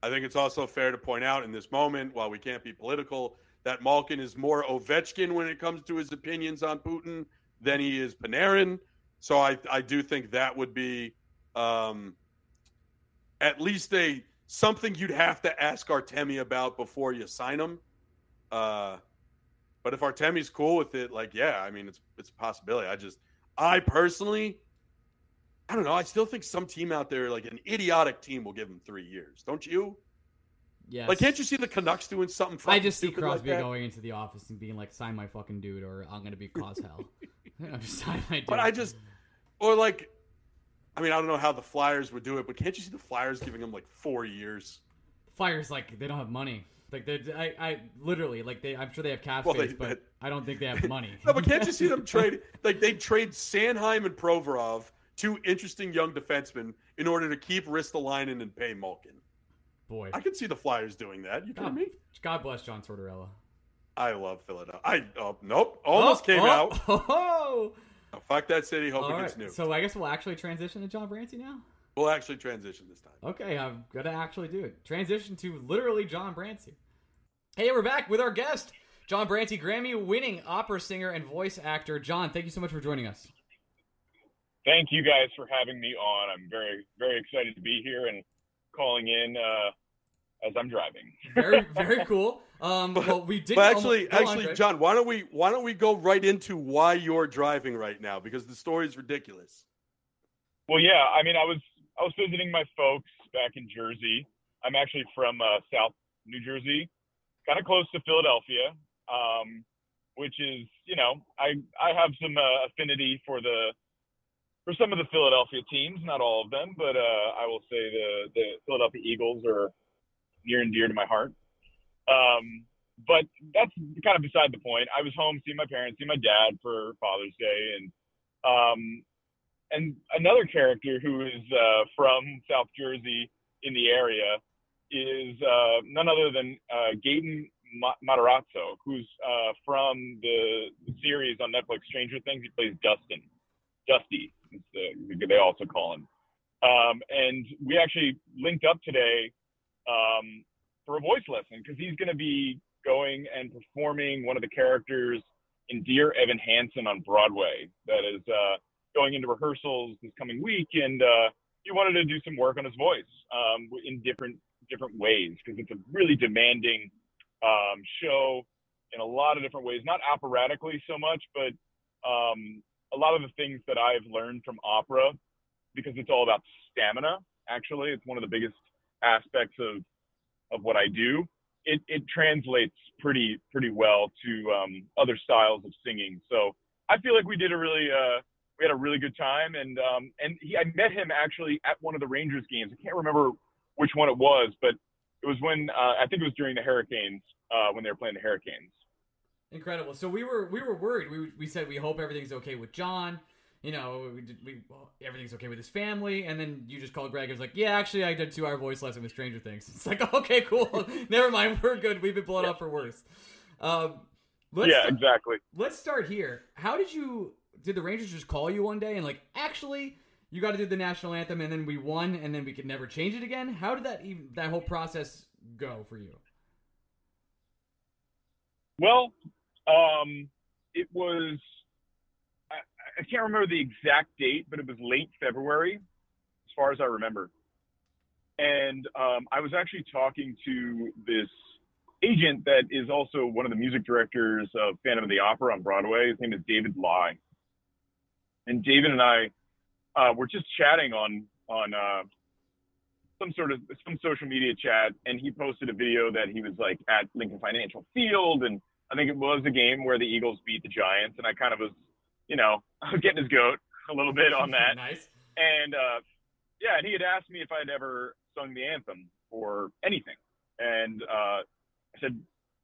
I think it's also fair to point out in this moment, while we can't be political, that Malkin is more Ovechkin when it comes to his opinions on Putin than he is Panarin. So I, I do think that would be um, at least a something you'd have to ask Artemi about before you sign him. Uh, but if Artemi's cool with it, like yeah, I mean it's it's a possibility. I just I personally I don't know. I still think some team out there, like an idiotic team, will give him three years. Don't you? Yes. Like, can't you see the Canucks doing something? I just see stupid like Crosby going into the office and being like, "Sign my fucking dude, or I'm gonna be cause hell." Know, just sign my dude. But I just, or like, I mean, I don't know how the Flyers would do it, but can't you see the Flyers giving him like four years? Flyers like they don't have money. Like they, I, I literally like they. I'm sure they have cap Well, space, they- but I don't think they have money. No, but can't you see them trade? Like they trade Sanheim and Provorov, two interesting young defensemen, in order to keep Ristolainen and pay Malkin. Boy, I could see the Flyers doing that. You kidding God, me? God bless John Tortorella. I love Philadelphia. I oh, nope, almost Oh, came oh, out. Oh, Oh, fuck that city. Hope All it right. gets new. So I guess we'll actually transition to John Brancy now. we'll actually transition this time. Okay, I'm gonna actually do it. Transition to literally John Brancy. Hey, we're back with our guest, John Brancy, Grammy-winning opera singer and voice actor. John, thank you so much for joining us. thank you guys for having me on. I'm very, very excited to be here and calling in uh, as I'm driving. Very, very cool. Um, well, we did. But actually, almost- go on, actually, Greg. John, why don't we why don't we go right into why you're driving right now? Because the story is ridiculous. Well, yeah, I mean, I was I was visiting my folks back in Jersey. I'm actually from uh, South New Jersey, kind of close to Philadelphia, um, which is, you know, I I have some uh, affinity for the for some of the Philadelphia teams, not all of them, but uh, I will say the the Philadelphia Eagles are near and dear to my heart. Um, but that's kind of beside the point. I was home seeing my parents, seeing my dad for Father's Day, and um, and another character who is uh, from South Jersey in the area is uh, none other than uh, Gaten Matarazzo, who's uh, from the, the series on Netflix Stranger Things. He plays Dustin, Dusty, the, they also call him. Um, and we actually linked up today um, for a voice lesson because he's going to be going and performing one of the characters in Dear Evan Hansen on Broadway. That is uh, going into rehearsals this coming week, and uh, he wanted to do some work on his voice um, in different different ways because it's a really demanding um, show in a lot of different ways. Not operatically so much, but um, a lot of the things that I've learned from opera because it's all about stamina. Actually, it's one of the biggest aspects of of what I do. It, it translates pretty pretty well to um, other styles of singing. So I feel like we did a really uh, we had a really good time, and um, and he, I met him actually at one of the Rangers games. I can't remember which one it was, but it was when uh, I think it was during the Hurricanes uh, when they were playing the Hurricanes. Incredible. So we were we were worried. We we said we hope everything's okay with John. you know, we, we well, everything's okay with his family, and then you just called Greg. and was like, yeah, actually, I did two hour voice lesson with Stranger Things. It's like, okay, cool. Never mind, we're good. We've been blown up for worse. Um, let's yeah, start- exactly. Let's start here. How did you? Did the Rangers just call you one day and like, actually, you got to do the national anthem, and then we won, and then we could never change it again? How did that even that whole process go for you? Well, um, it was. I, I can't remember the exact date, but it was late February, as far as I remember. And um, I was actually talking to this agent that is also one of the music directors of Phantom of the Opera on Broadway. His name is David Lai. And David and I uh, were just chatting on on uh, some sort of some social media chat, and he posted a video that he was like at Lincoln Financial Field, and I think it was a game where the Eagles beat the Giants, and I kind of was, you know, I was getting his goat a little bit on that, nice. and uh, yeah, and he had asked me if I'd ever sung the anthem or anything, and uh, I said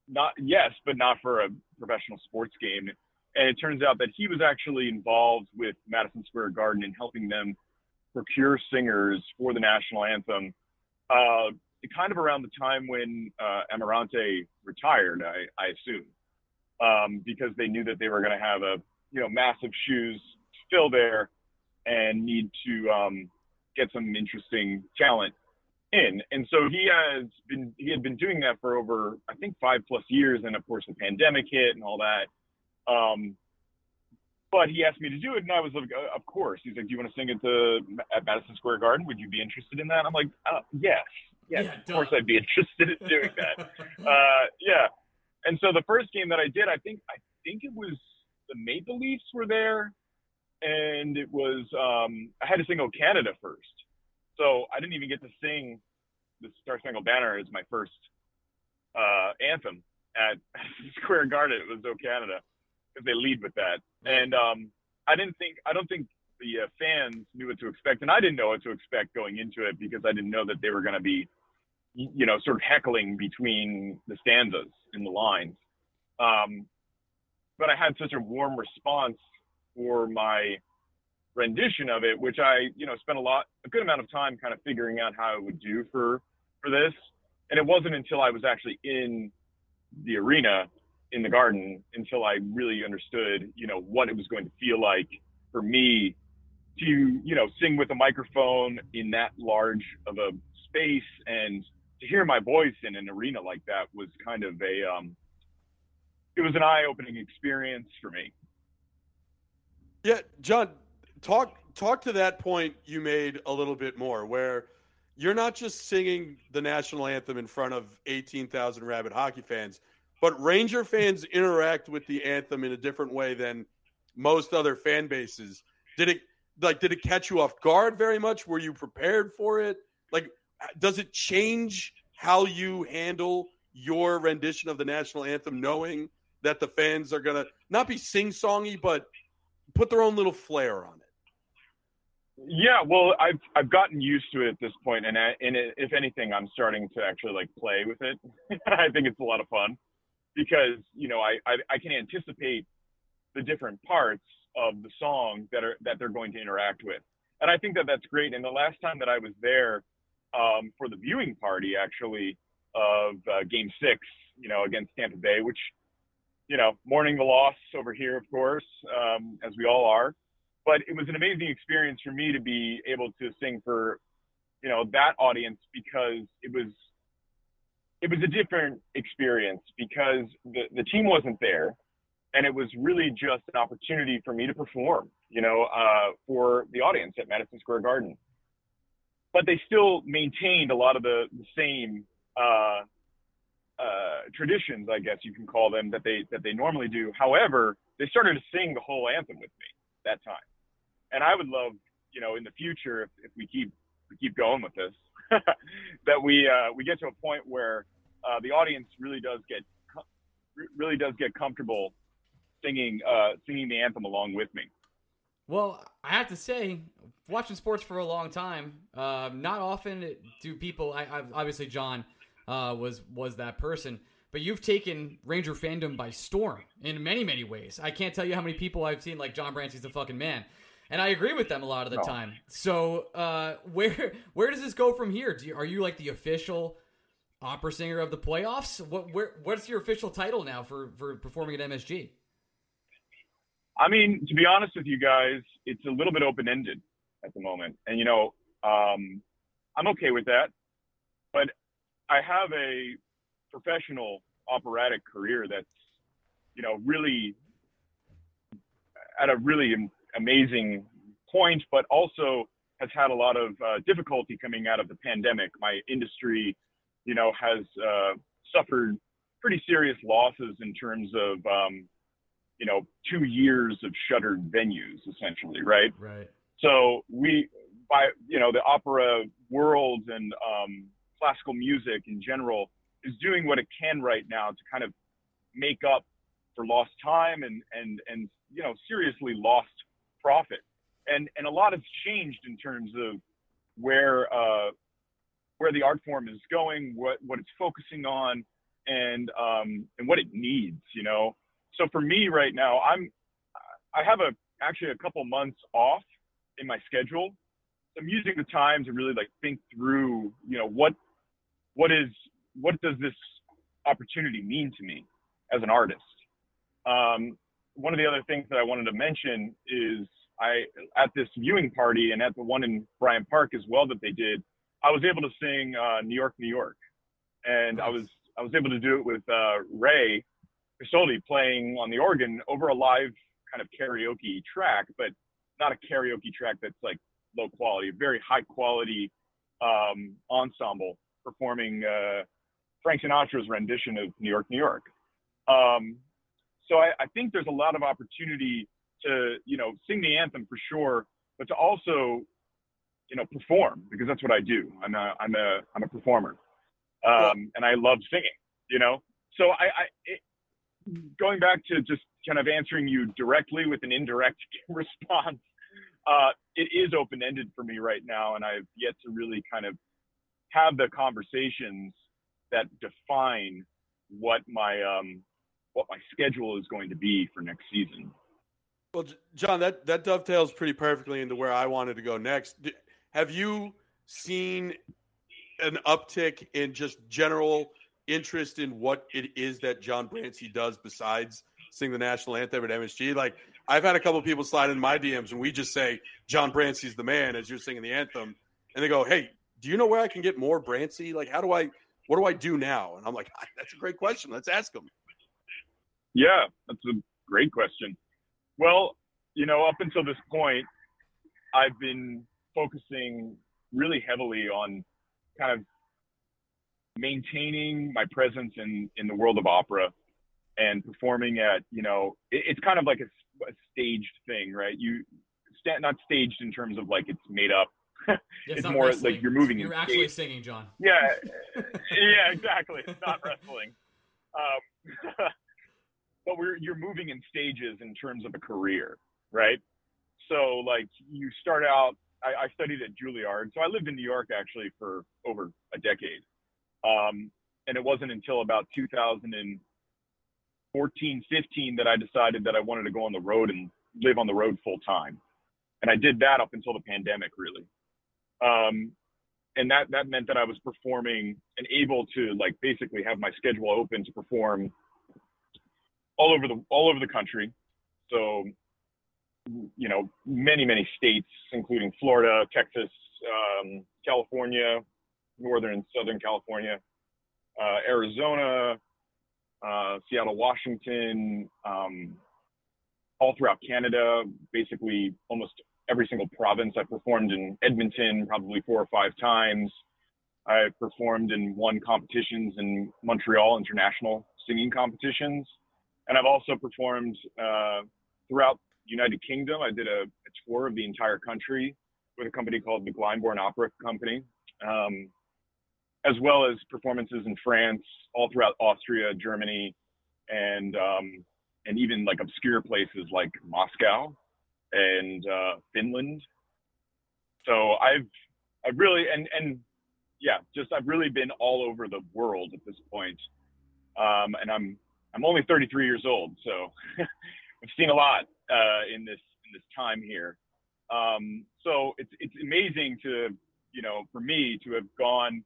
not yes, but not for a professional sports game. And it turns out that he was actually involved with Madison Square Garden in helping them procure singers for the national anthem. Uh, kind of around the time when uh, Amirante retired, I, I assume, um, because they knew that they were going to have a you know massive shoes fill there and need to um, get some interesting talent in. And so he has been he had been doing that for over I think five plus years, and of course the pandemic hit and all that. Um, but he asked me to do it, and I was like, uh, "Of course." He's like, "Do you want to sing at the at Madison Square Garden? Would you be interested in that?" I'm like, uh, "Yes, yes, Yeah, of course I'd be interested in doing that." uh, yeah. And so the first game that I did, I think I think it was the Maple Leafs were there, and it was um, I had to sing "Oh Canada" first, so I didn't even get to sing the Star Spangled Banner as my first uh, anthem at Square Garden. It was "Oh Canada" because they lead with that, and um, I didn't think I don't think the uh, fans knew what to expect, and I didn't know what to expect going into it because I didn't know that they were going to be, you know, sort of heckling between the stanzas in the lines. Um, but I had such a warm response for my rendition of it, which I, you know, spent a lot, a good amount of time kind of figuring out how I would do for for this. And it wasn't until I was actually in the arena in the garden until I really understood, you know, what it was going to feel like for me to, you know, sing with a microphone in that large of a space and to hear my voice in an arena like that was kind of a um it was an eye-opening experience for me. Yeah, John, talk talk to that point you made a little bit more, where you're not just singing the national anthem in front of 18,000 rabid hockey fans, but Ranger fans interact with the anthem in a different way than most other fan bases. Did it like did it catch you off guard very much? Were you prepared for it? Like does it change how you handle your rendition of the national anthem knowing that the fans are to not be sing-songy but put their own little flair on it. Yeah, well, I've I've gotten used to it at this point, and I, and if anything, I'm starting to actually like play with it. I think it's a lot of fun because you know I, I I can anticipate the different parts of the song that are that they're going to interact with, and I think that that's great. And the last time that I was there um, for the viewing party, actually of uh, Game Six, you know, against Tampa Bay, which you know, mourning the loss over here, of course, um, as we all are. But it was an amazing experience for me to be able to sing for you know that audience because it was it was a different experience because the, the team wasn't there and it was really just an opportunity for me to perform you know uh, for the audience at madison square garden. But they still maintained a lot of the, the same uh, uh, traditions i guess you can call them that they that they normally do. However they started to sing the whole anthem with me that time. And I would love, you know, in the future if, if we keep we keep going with this, that we uh, we get to a point where uh, the audience really does get really does get comfortable singing uh, singing the anthem along with me. Well, I have to say, watching sports for a long time, uh, not often do people. I, I obviously John uh, was was that person, but you've taken Ranger fandom by storm in many many ways. I can't tell you how many people I've seen like John Brancy's the fucking man. and I agree with them a lot of the No. time. So, uh, where where does this go from here? Do you, are you like the official opera singer of the playoffs? What where what's your official title now for for performing at MSG? I mean, to be honest with you guys, it's a little bit open ended at the moment. And, you know, um, I'm okay with that. But I have a professional operatic career that's, you know, really at a really amazing point, but also has had a lot of uh, difficulty coming out of the pandemic. My industry, you know, has uh, suffered pretty serious losses in terms of, um, you know, two years of shuttered venues, essentially, right? Right. So we, by you know, the opera world and um, classical music in general is doing what it can right now to kind of make up for lost time and and and you know seriously lost profit. And and a lot has changed in terms of where uh, where the art form is going, what what it's focusing on, and um, and what it needs. You know. So for me right now, I'm I have a actually a couple months off in my schedule. So I'm using the time to really like think through, you know, what what is what does this opportunity mean to me as an artist? Um, one of the other things that I wanted to mention is I at this viewing party and at the one in Bryant Park as well that they did, I was able to sing uh, New York, New York, and I was I was able to do it with uh, Ray Castoldi playing on the organ over a live kind of karaoke track, but not a karaoke track that's like low quality, a very high quality um, ensemble performing uh, Frank Sinatra's rendition of New York, New York. Um, so I, I think there's a lot of opportunity to, you know, sing the anthem for sure, but to also, you know, perform because that's what I do. I'm a, I'm a, I'm a performer, um, and I love singing. You know, so I, I it, going back to just kind of answering you directly with an indirect response, uh, it is open ended for me right now, and I've yet to really kind of have the conversations that define what my um, what my schedule is going to be for next season. Well, John, that that dovetails pretty perfectly into where I wanted to go next. Have you seen an uptick in just general interest in what it is that John Brancy does besides sing the national anthem at MSG? Like, I've had a couple people slide in my DMs and we just say John Brancy's the man as you're singing the anthem, and they go, "Hey, do you know where I can get more Brancy? Like, how do I? What do I do now?" And I'm like, ah, "That's a great question. Let's ask him." Yeah, that's a great question. Well, you know, up until this point, I've been focusing really heavily on kind of maintaining my presence in in the world of opera and performing at you know it, it's kind of like a, a staged thing right? You not staged in terms of like it's made up. It's not more like you're moving in You're actually stage. singing, John. yeah. Yeah exactly. It's not wrestling. Um, but we're you're moving in stages in terms of a career right? So like you start out I, I studied at Juilliard. So I lived in New York actually for over a decade um, and it wasn't until about 2014 15 that I decided that I wanted to go on the road and live on the road full time and I did that up until the pandemic really um, and that that meant that I was performing and able to like basically have my schedule open to perform all over the all over the country. So, you know, many many states, including Florida, Texas, um, California, northern and southern California, uh, Arizona, uh, Seattle, Washington, um, all throughout Canada, basically almost every single province. I performed in Edmonton probably four or five times. I performed and won competitions in Montreal, international singing competitions. And I've also performed uh, throughout the United Kingdom. I did a, a tour of the entire country with a company called the Glyndebourne Opera Company, um, as well as performances in France, all throughout Austria, Germany, and um, and even like obscure places like Moscow and uh, Finland. So I've I've really and and yeah, just I've really been all over the world at this point. Um, and I'm I'm only 33 years old, so I've seen a lot uh, in this in this time here. Um, so it's it's amazing to you know for me to have gone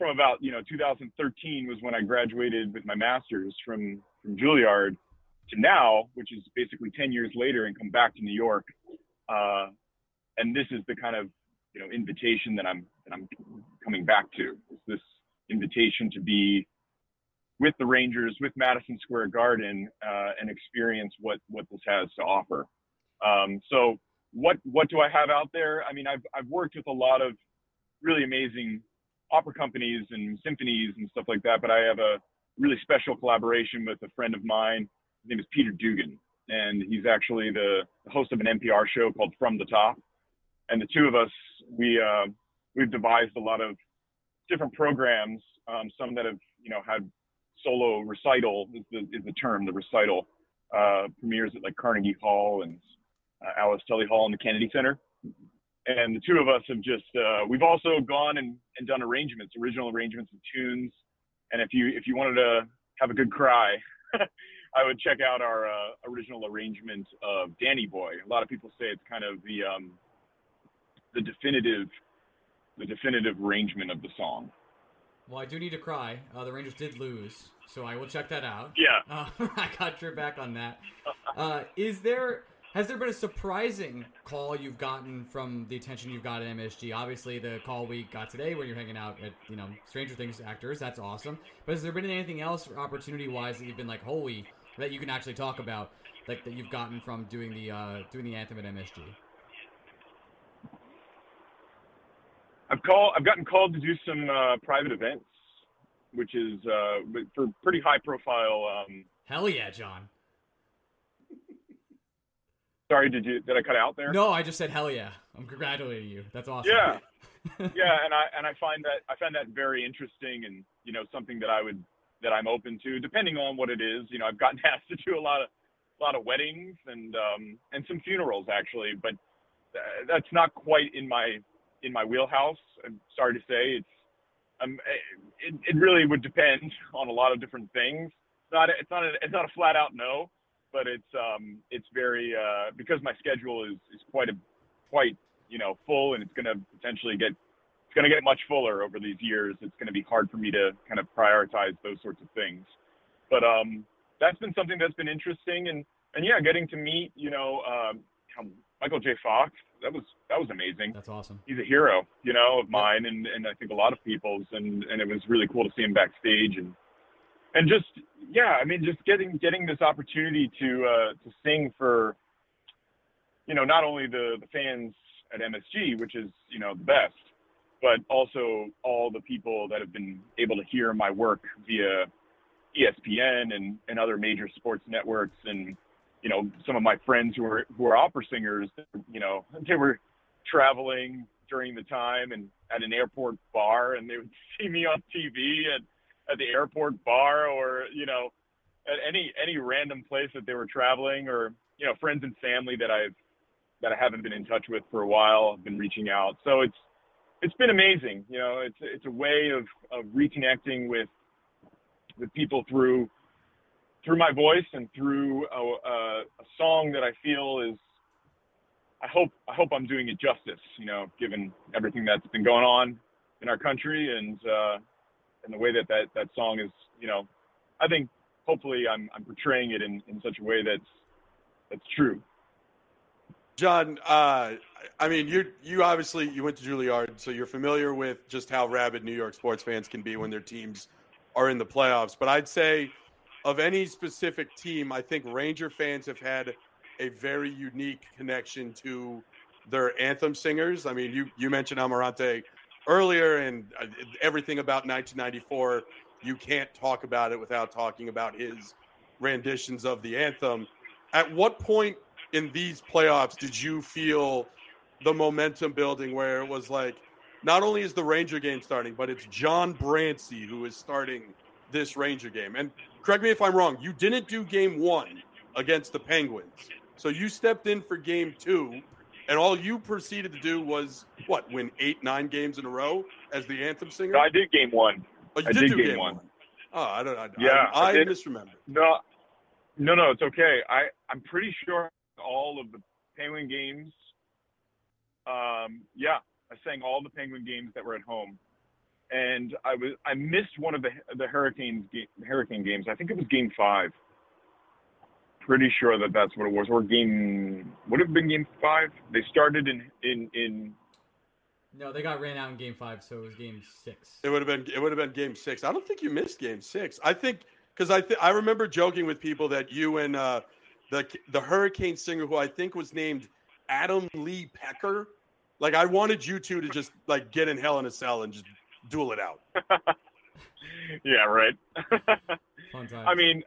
from about you know 2013 was when I graduated with my master's from from Juilliard to now, which is basically 10 years later, and come back to New York. Uh, and this is the kind of you know invitation that I'm that I'm coming back to. Is this invitation to be with the Rangers, with Madison Square Garden, uh, and experience what what this has to offer. Um, so what what do I have out there? I mean, I've I've worked with a lot of really amazing opera companies and symphonies and stuff like that, but I have a really special collaboration with a friend of mine. His name is Peter Dugan, and he's actually the host of an NPR show called From the Top. And the two of us, we uh, we've devised a lot of different programs. Um, some that have you know had solo recital is the, is the term, the recital uh, premieres at like Carnegie Hall and uh, Alice Tully Hall and the Kennedy Center. And the two of us have just, uh, we've also gone and, and done arrangements, original arrangements of tunes. And if you, if you wanted to have a good cry, I would check out our uh, original arrangement of Danny Boy. A lot of people say it's kind of the, um, the definitive, the definitive arrangement of the song. Well, I do need to cry. Uh, the Rangers did lose, so I will check that out. Yeah. Uh, I got your back on that. Uh, is there has there been a surprising call you've gotten from the attention you've got at MSG? Obviously, the call we got today when you're hanging out at you know Stranger Things actors, that's awesome. But has there been anything else opportunity wise that you've been like, holy, that you can actually talk about, like that you've gotten from doing the uh, doing the anthem at MSG? I've called. I've gotten called to do some uh, private events, which is uh, for pretty high profile. Um, Hell yeah, John. Sorry, did you did I cut out there? No, I just said hell yeah. I'm congratulating you. That's awesome. Yeah, yeah, and I and I find that I find that very interesting, and you know something that I would that I'm open to, depending on what it is. You know, I've gotten asked to do a lot of a lot of weddings and um, and some funerals actually, but that's not quite in my in my wheelhouse. I'm sorry to say, it's um, it, it really would depend on a lot of different things. It's not it's not a, it's not a flat out no, but it's um it's very uh, because my schedule is is quite a quite you know full and it's going to potentially get it's going to get much fuller over these years. It's going to be hard for me to kind of prioritize those sorts of things. But um, that's been something that's been interesting, and and yeah, getting to meet you know um, Michael J. Fox. That was that was amazing. That's awesome. He's a hero, you know, of mine, and and I think a lot of people's, and and it was really cool to see him backstage, and and just yeah, I mean, just getting getting this opportunity to uh, to sing for, you know, not only the the fans at MSG, which is you know the best, but also all the people that have been able to hear my work via ESPN and and other major sports networks and you know, some of my friends who are who are opera singers, you know, they were traveling during the time and at an airport bar, and they would see me on TV at at the airport bar, or you know, at any any random place that they were traveling, or you know, friends and family that I've that I haven't been in touch with for a while have been reaching out. So it's it's been amazing. You know, it's it's a way of of reconnecting with with people through through my voice and through a, a, a, song that I feel is I hope I hope I'm doing it justice, you know, given everything that's been going on in our country and uh, and the way that, that that song is, you know, I think hopefully I'm I'm portraying it in, in such a way that's that's true. John, uh, I mean, you you obviously you went to Juilliard, so you're familiar with just how rabid New York sports fans can be when their teams are in the playoffs. But I'd say of any specific team, I think Ranger fans have had a very unique connection to their anthem singers. I mean, you you mentioned Amirante earlier, and uh, everything about 1994. You can't talk about it without talking about his renditions of the anthem. At what point in these playoffs did you feel the momentum building where it was like, not only is the Ranger game starting, but it's John Brancy who is starting this Ranger game? And correct me if I'm wrong, you didn't do game one against the Penguins. So you stepped in for game two, and all you proceeded to do was what, win eight, nine games in a row as the anthem singer? No, I did game one. Oh, you I did, did game, game one. one. Oh, I don't. I, Yeah, I, I I did. misremember. No, no, no, it's okay. I I'm pretty sure all of the Penguin games. Um, yeah, I sang all the Penguin games that were at home, and I was I missed one of the the Hurricanes Hurricane games. I think it was Game Five. Pretty sure that that's what it was, or Game would have been Game Five. They started in in in. No, they got ran out in Game Five, so it was Game Six. It would have been it would have been Game Six. I don't think you missed Game Six. I think because I th- I remember joking with people that you and uh, the the Hurricane singer who I think was named Adam Lee Pecker. Like I wanted you two to just like get in hell in a cell and just duel it out. yeah, right. Fun time. I mean,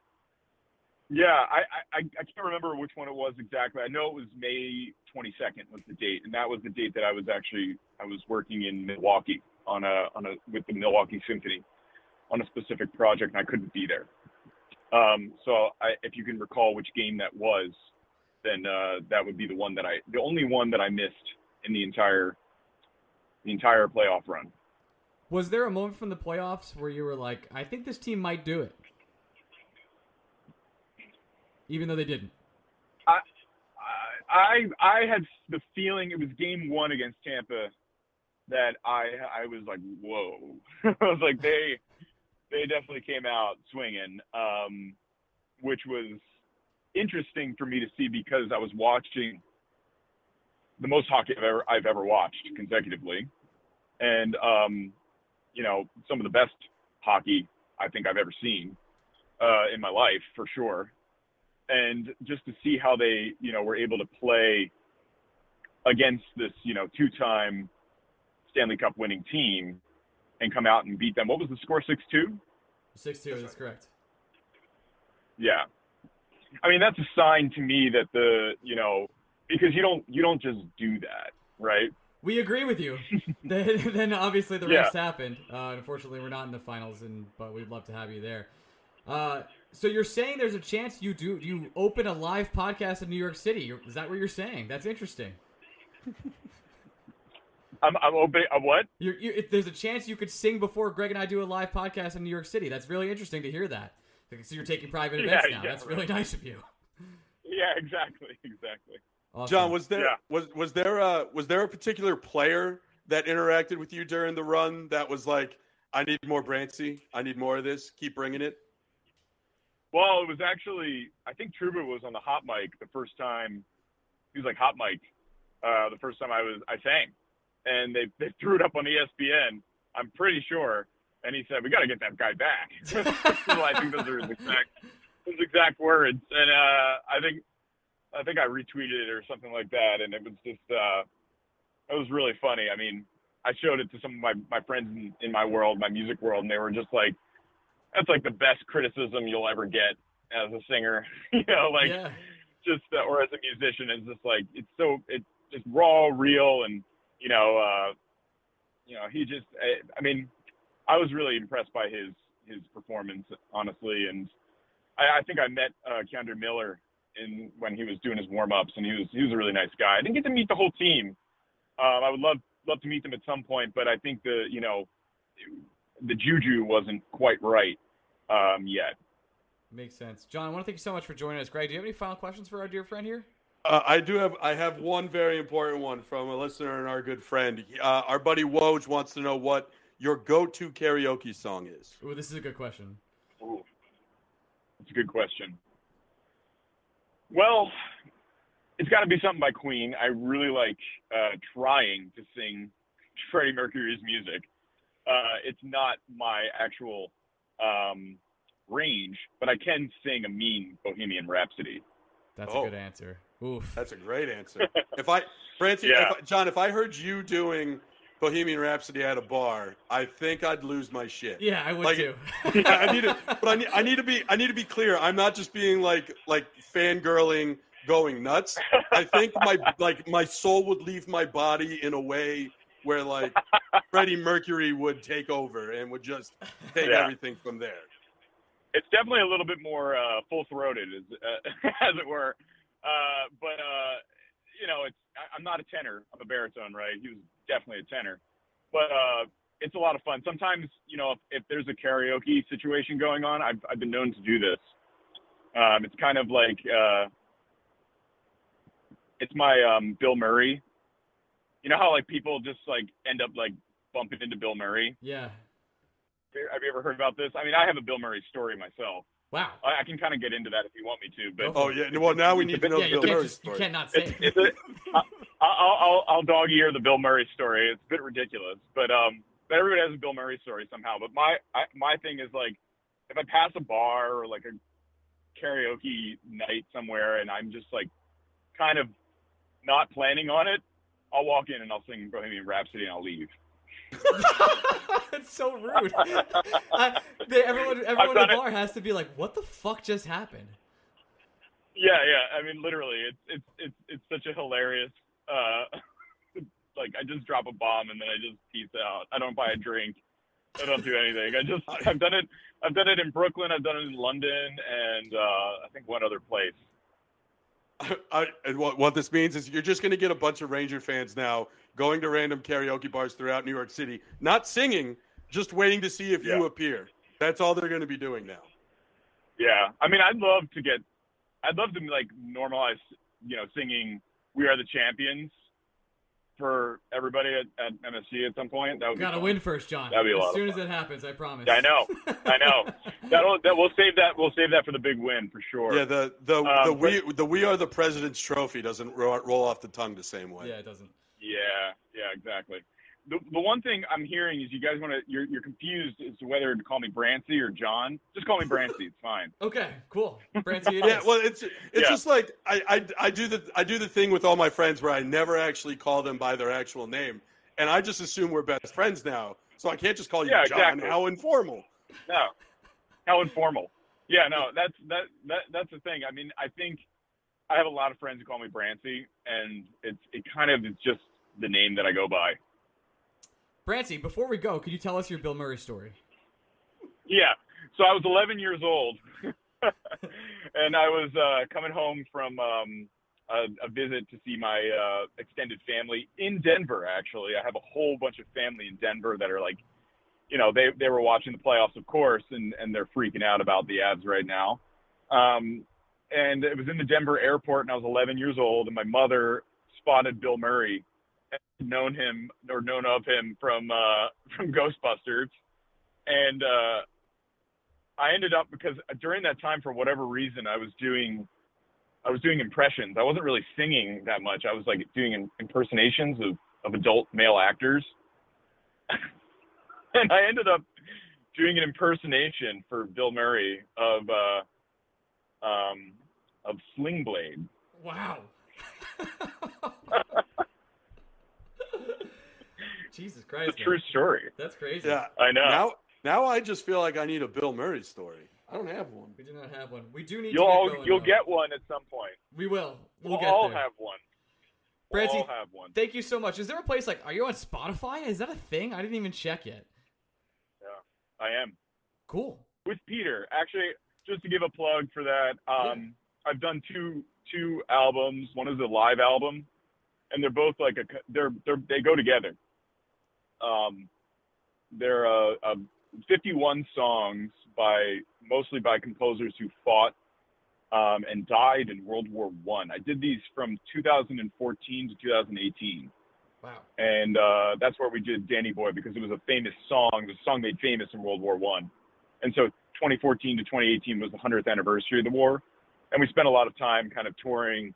yeah, I, I I can't remember which one it was exactly. I know it was May 22nd was the date, and that was the date that I was actually I was working in Milwaukee on a on a with the Milwaukee Symphony on a specific project, and I couldn't be there. Um, so I, if you can recall which game that was, then uh, that would be the one that I the only one that I missed in the entire the entire playoff run. Was there a moment from the playoffs where you were like, I think this team might do it? Even though they didn't. I I I had the feeling it was game one against Tampa that I I was like, whoa. I was like, they they definitely came out swinging, um, which was interesting for me to see because I was watching the most hockey I've ever I've ever watched consecutively, and um, you know some of the best hockey I think I've ever seen uh, in my life for sure, and just to see how they you know were able to play against this you know two-time Stanley Cup winning team and come out and beat them. What was the score? Six two. Six two. That's correct. Yeah, I mean that's a sign to me that the you know because you don't you don't just do that, right? We agree with you. then, then obviously the Yeah. rest happened. Uh, unfortunately, we're not in the finals, and but we'd love to have you there. Uh, so you're saying there's a chance you do you open a live podcast in New York City? Is that what you're saying? That's interesting. I'm I'm open. A what? You're, you, if there's a chance you could sing before Greg and I do a live podcast in New York City. That's really interesting to hear that. So you're taking private Yeah, events now. yeah, That's right. really nice of you. Yeah, exactly, exactly. Awesome. John, was there Yeah. was was there a was there a particular player that interacted with you during the run that was like, I need more Brancy, I need more of this, keep bringing it. Well, it was actually I think Trouba was on the hot mic the first time. He was like hot mic uh, the first time I was I sang, and they they threw it up on ESPN. I'm pretty sure, and he said we got to get that guy back. I think those are his exact his exact words, and uh, I think I think I retweeted it or something like that, and it was just uh, it was really funny. I mean, I showed it to some of my my friends in, in my world, my music world, and they were just like that's like the best criticism you'll ever get as a singer. you know, like yeah. just uh, or as a musician, is just like it's so it's just raw, real, and you know, uh, you know, he just. I, I mean, I was really impressed by his his performance, honestly, and I, I think I met uh, K'Andre Miller in when he was doing his warm ups, and he was he was a really nice guy. I didn't get to meet the whole team. Um, I would love love to meet them at some point, but I think the you know the juju wasn't quite right um, yet. Makes sense. John, I want to thank you so much for joining us. Greg, do you have any final questions for our dear friend here? Uh, I do have I have one very important one from a listener and our good friend. Uh, our buddy Woj wants to know what your go-to karaoke song is. Ooh, this is a good question. Ooh, that's a good question. Well, it's got to be something by Queen. I really like uh, trying to sing Freddie Mercury's music. Uh, it's not my actual um, range, but I can sing a mean Bohemian Rhapsody. That's Oh. a good answer. Oof. That's a great answer. if I, Brancy, Yeah. if I, John, if I heard you doing Bohemian Rhapsody at a bar, I think I'd lose my shit. Yeah, I would Like- too. I need to, but I need, I need to be, I need to be clear. I'm not just being like, like fangirling, going nuts. I think my, like, my soul would leave my body in a way where, like, Freddie Mercury would take over and would just take Yeah. everything from there. It's definitely a little bit more uh, full-throated, as, uh, as it were. Uh, but uh, you know, it's I, I'm not a tenor. I'm a baritone, right? He was definitely a tenor. But uh, it's a lot of fun. Sometimes, you know, if, if there's a karaoke situation going on, I've I've been known to do this. Um, it's kind of like uh, it's my um, Bill Murray. You know how like people just like end up like bumping into Bill Murray. Yeah. Have you ever heard about this? I mean, I have a Bill Murray story myself. Wow. I, I can kind of get into that if you want me to, but Oh yeah. Well, now we need to know yeah, you Bill can't, Murray's just, you story. can't not say it's, it. it's a, I, I'll, I'll I'll dog ear the Bill Murray story. It's a bit ridiculous, but um, but everybody has a Bill Murray story somehow. But my I, my thing is like, if I pass a bar or like a karaoke night somewhere, and I'm just like, kind of not planning on it, I'll walk in and I'll sing Bohemian Rhapsody and I'll leave. That's so rude. I, they, everyone, everyone in the it. bar has to be like, "What the fuck just happened?" Yeah, yeah. I mean, literally, it's it's it's it's such a hilarious. Uh, like I just drop a bomb and then I just peace out. I don't buy a drink. I don't do anything. I just I've done it. I've done it in Brooklyn. I've done it in London, and uh, I think one other place. I, and what, what this means is you're just going to get a bunch of Ranger fans now going to random karaoke bars throughout New York City, not singing, just waiting to see if you appear. That's all they're going to be doing now. Yeah, I mean, I'd love to get. I'd love to like normalize, you know, singing "We Are the Champions" for everybody at, at MSG at some point. That would Gotta win first, John. That'd be a as lot of soon as it happens, I promise. I know, I know. That'll that we'll save that. We'll save that for the big win for sure. Yeah, the the Um, the but- we the we are the president's trophy doesn't ro- roll off the tongue the same way. Yeah, it doesn't. Yeah, yeah, exactly. The, the one thing I'm hearing is you guys want to you're you're confused as to whether to call me Brancy or John. Just call me Brancy. It's fine. Okay, cool. Brancy, it Yeah, is. well, it's it's Yeah. just like I, I I do the I do the thing with all my friends where I never actually call them by their actual name, and I just assume we're best friends now. So I can't just call you Yeah, John. exactly. How informal. No, how informal. Yeah, no, that's that that that's the thing. I mean, I think I have a lot of friends who call me Brancy, and it's it kind of is just the name that I go by. Brancy, before we go, could you tell us your Bill Murray story? Yeah. So I was 11 years old, and I was uh, coming home from um, a, a visit to see my uh, extended family in Denver. Actually, I have a whole bunch of family in Denver that are like, you know, they they were watching the playoffs, of course, and and they're freaking out about the Avs right now. Um, and it was in the Denver airport, and I was 11 years old, and my mother spotted Bill Murray, known him or known of him from uh, from Ghostbusters, and uh, I ended up because during that time, for whatever reason, I was doing, I was doing impressions. I wasn't really singing that much. I was like doing impersonations of, of adult male actors, and I ended up doing an impersonation for Bill Murray of, uh, um, of Sling Blade. Wow. Jesus Christ. It's a true story. That's crazy. Yeah. I know. Now now I just feel like I need a Bill Murray story. I don't have one. We do not have one. We do need You'll to all, get going, you'll though. get one at some point. We will. We'll, We'll, get all there. have one. We'll Brancy, all have one. Thank you so much. Is there a place like are you on Spotify? Is that a thing? I didn't even check yet. Yeah, I am. Cool. with Peter. Actually, just to give a plug for that, um, I've done two two albums. One is a live album, and they're both like a they're they're they go together. Um, they're uh, uh, 51 songs by mostly by composers who fought um, and died in World War One. I. I did these from 2014 to 2018 Wow. and uh, that's where we did Danny Boy because it was a famous song, a song made famous in World War One, and so 2014 to 2018 was the 100th anniversary of the war, and we spent a lot of time kind of touring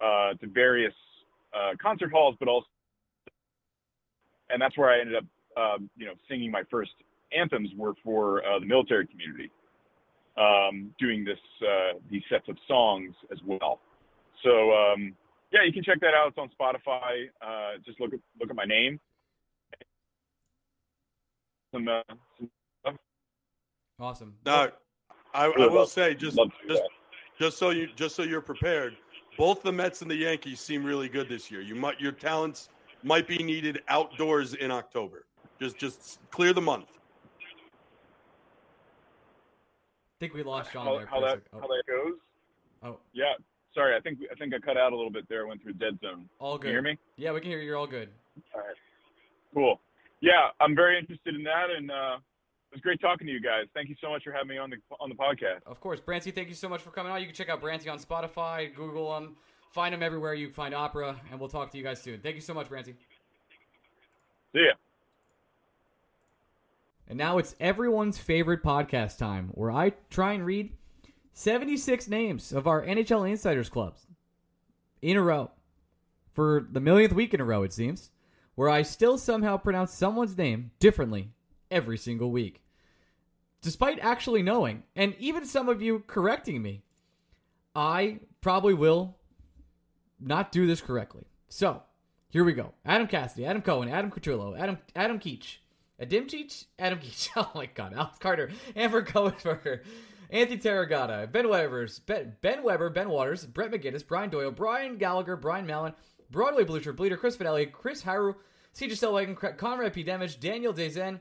uh, to various uh, concert halls, but also, and that's where I ended up, um, you know, singing my first anthems were for uh, the military community, um, doing this uh, these sets of songs as well. So um, yeah, you can check that out. It's on Spotify. Uh, just look at look at my name. Some, uh, some Awesome. Now, I, I will love- say just love to do just just so you just so you're prepared. Both the Mets and the Yankees seem really good this year. You might your talents might be needed outdoors in October. Just just clear the month. I think we lost John how, there. how that sec. how Oh, that goes. oh, Yeah, sorry. I think I think I cut out a little bit there. Went through dead zone. all Can good. you hear me? Yeah, we can hear you. You're all good. All right. Cool. Yeah, I'm very interested in that, and uh, it was great talking to you guys. Thank you so much for having me on the on the podcast. Of course, Brancy. Thank you so much for coming on. You can check out Brancy on Spotify, Google him, Find him everywhere you find opera, and we'll talk to you guys soon. Thank you so much, Brancy. See ya. And now it's everyone's favorite podcast time, where I try and read 76 names of our NHL Insiders clubs in a row for the millionth week in a row, it seems, where I still somehow pronounce someone's name differently every single week, despite actually knowing, and even some of you correcting me. I probably will not do this correctly. So here we go: Adam Cassidy, Adam Cohen, Adam Cutrillo, Adam Adam Keach, Adam Cheech, Adam Keach. Oh my God, Alex Carter, Amber Cohenberger. Anthony Tarragata, Ben Weber's, ben, ben Weber, Ben Waters, Brett McGinnis, Brian Doyle, Brian Gallagher, Brian Mallon, Broadway Blucher Bleeder, Chris Fidelli, Chris Haru, CJ Selwagen, Conrad P. Damage, Daniel Dezen,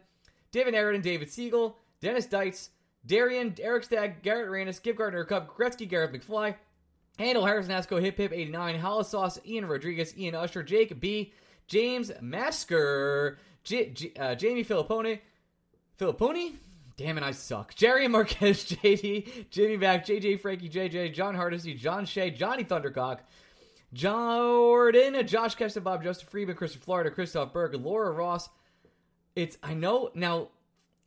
David Aridin, David Siegel, Dennis Deitz, Darian, Eric Stagg, Garrett Reynes, Skip Gardner, Cub, Gretzky, Garrett McFly, Handle, Harrison Nasco, Hip Hip 89, Hollisauce, Ian Rodriguez, Ian Usher, Jake B, James Masker, J- J- uh, Jamie Filippone, Filippone? Damn it, I suck. Jerry Marquez, JD, Jimmy Back, JJ Frankie, JJ, John Hardesty, John Shea, Johnny Thundercock, Jordan, Josh Kester, Bob, Justin Freeman, Christopher Florida, Christoph Berg, Laura Ross. It's, I know, now,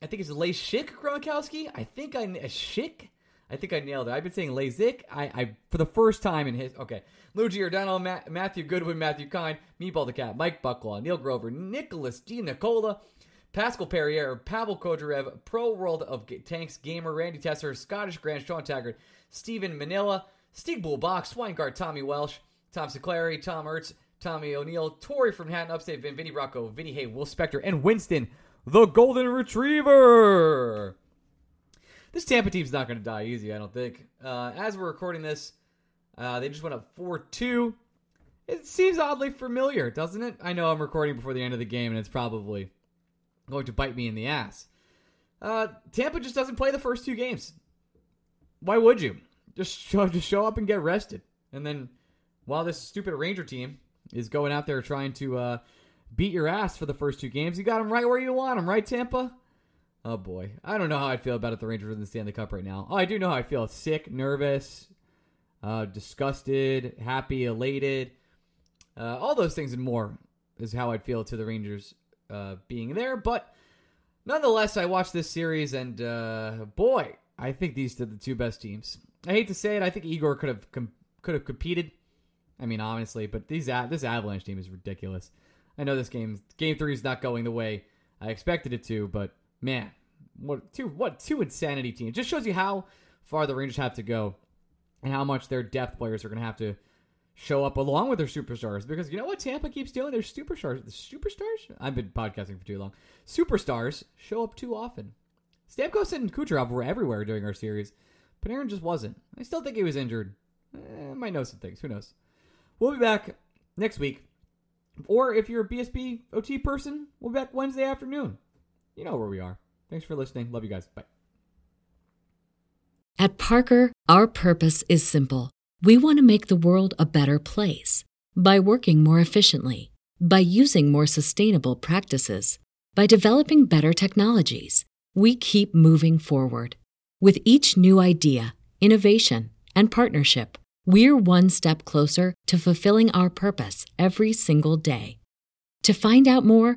I think it's Lay Schick Gronkowski. I think I, Schick? I think I nailed it. I've been saying Lazik. I, I for the first time in his okay. Lou Giordano, Ma- Matthew Goodwin, Matthew Kine, Meatball the Cat, Mike Bucklaw, Neil Grover, Nicholas D. Nicola, Pascal Perrier, Pavel Kodarev, Pro World of G- Tanks Gamer, Randy Tesser, Scottish Grand, Sean Taggart, Stephen Manila, Steve Bull Box, Swinegard, Tommy Welsh, Tom Seclary, Tom Ertz, Tommy O'Neill, Tori from Manhattan Upstate, Vin, Vinny Rocco, Vinny Hay, Will Spector, and Winston, the Golden Retriever. This Tampa team's not going to die easy, I don't think. Uh, as we're recording this, uh, they just went up 4 2. It seems oddly familiar, doesn't it? I know I'm recording before the end of the game, and it's probably going to bite me in the ass. Uh, Tampa just doesn't play the first two games. Why would you? Just show, just show up and get rested. And then while this stupid Ranger team is going out there trying to uh, beat your ass for the first two games, you got them right where you want them, right, Tampa? Oh boy, I don't know how I'd feel about it. The Rangers in the Stanley Cup right now. Oh, I do know how I feel: sick, nervous, uh, disgusted, happy, elated. Uh, all those things and more is how I'd feel to the Rangers uh, being there. But nonetheless, I watched this series, and uh, boy, I think these are the two best teams. I hate to say it, I think Igor could have com- could have competed. I mean, honestly, but these this Avalanche team is ridiculous. I know this game game three is not going the way I expected it to, but man, what two what two insanity teams. Just shows you how far the Rangers have to go and how much their depth players are going to have to show up along with their superstars. Because you know what Tampa keeps doing? Their superstars, the superstars. I've been podcasting for too long. Superstars show up too often. Stamkos and Kucherov were everywhere during our series. Panarin just wasn't. I still think he was injured. Eh, might know some things. Who knows? We'll be back next week. Or if you're a BSB OT person, we'll be back Wednesday afternoon. You know where we are. Thanks for listening. Love you guys. Bye. At Parker, our purpose is simple. We want to make the world a better place by working more efficiently, by using more sustainable practices, by developing better technologies. We keep moving forward. With each new idea, innovation, and partnership, we're one step closer to fulfilling our purpose every single day. To find out more,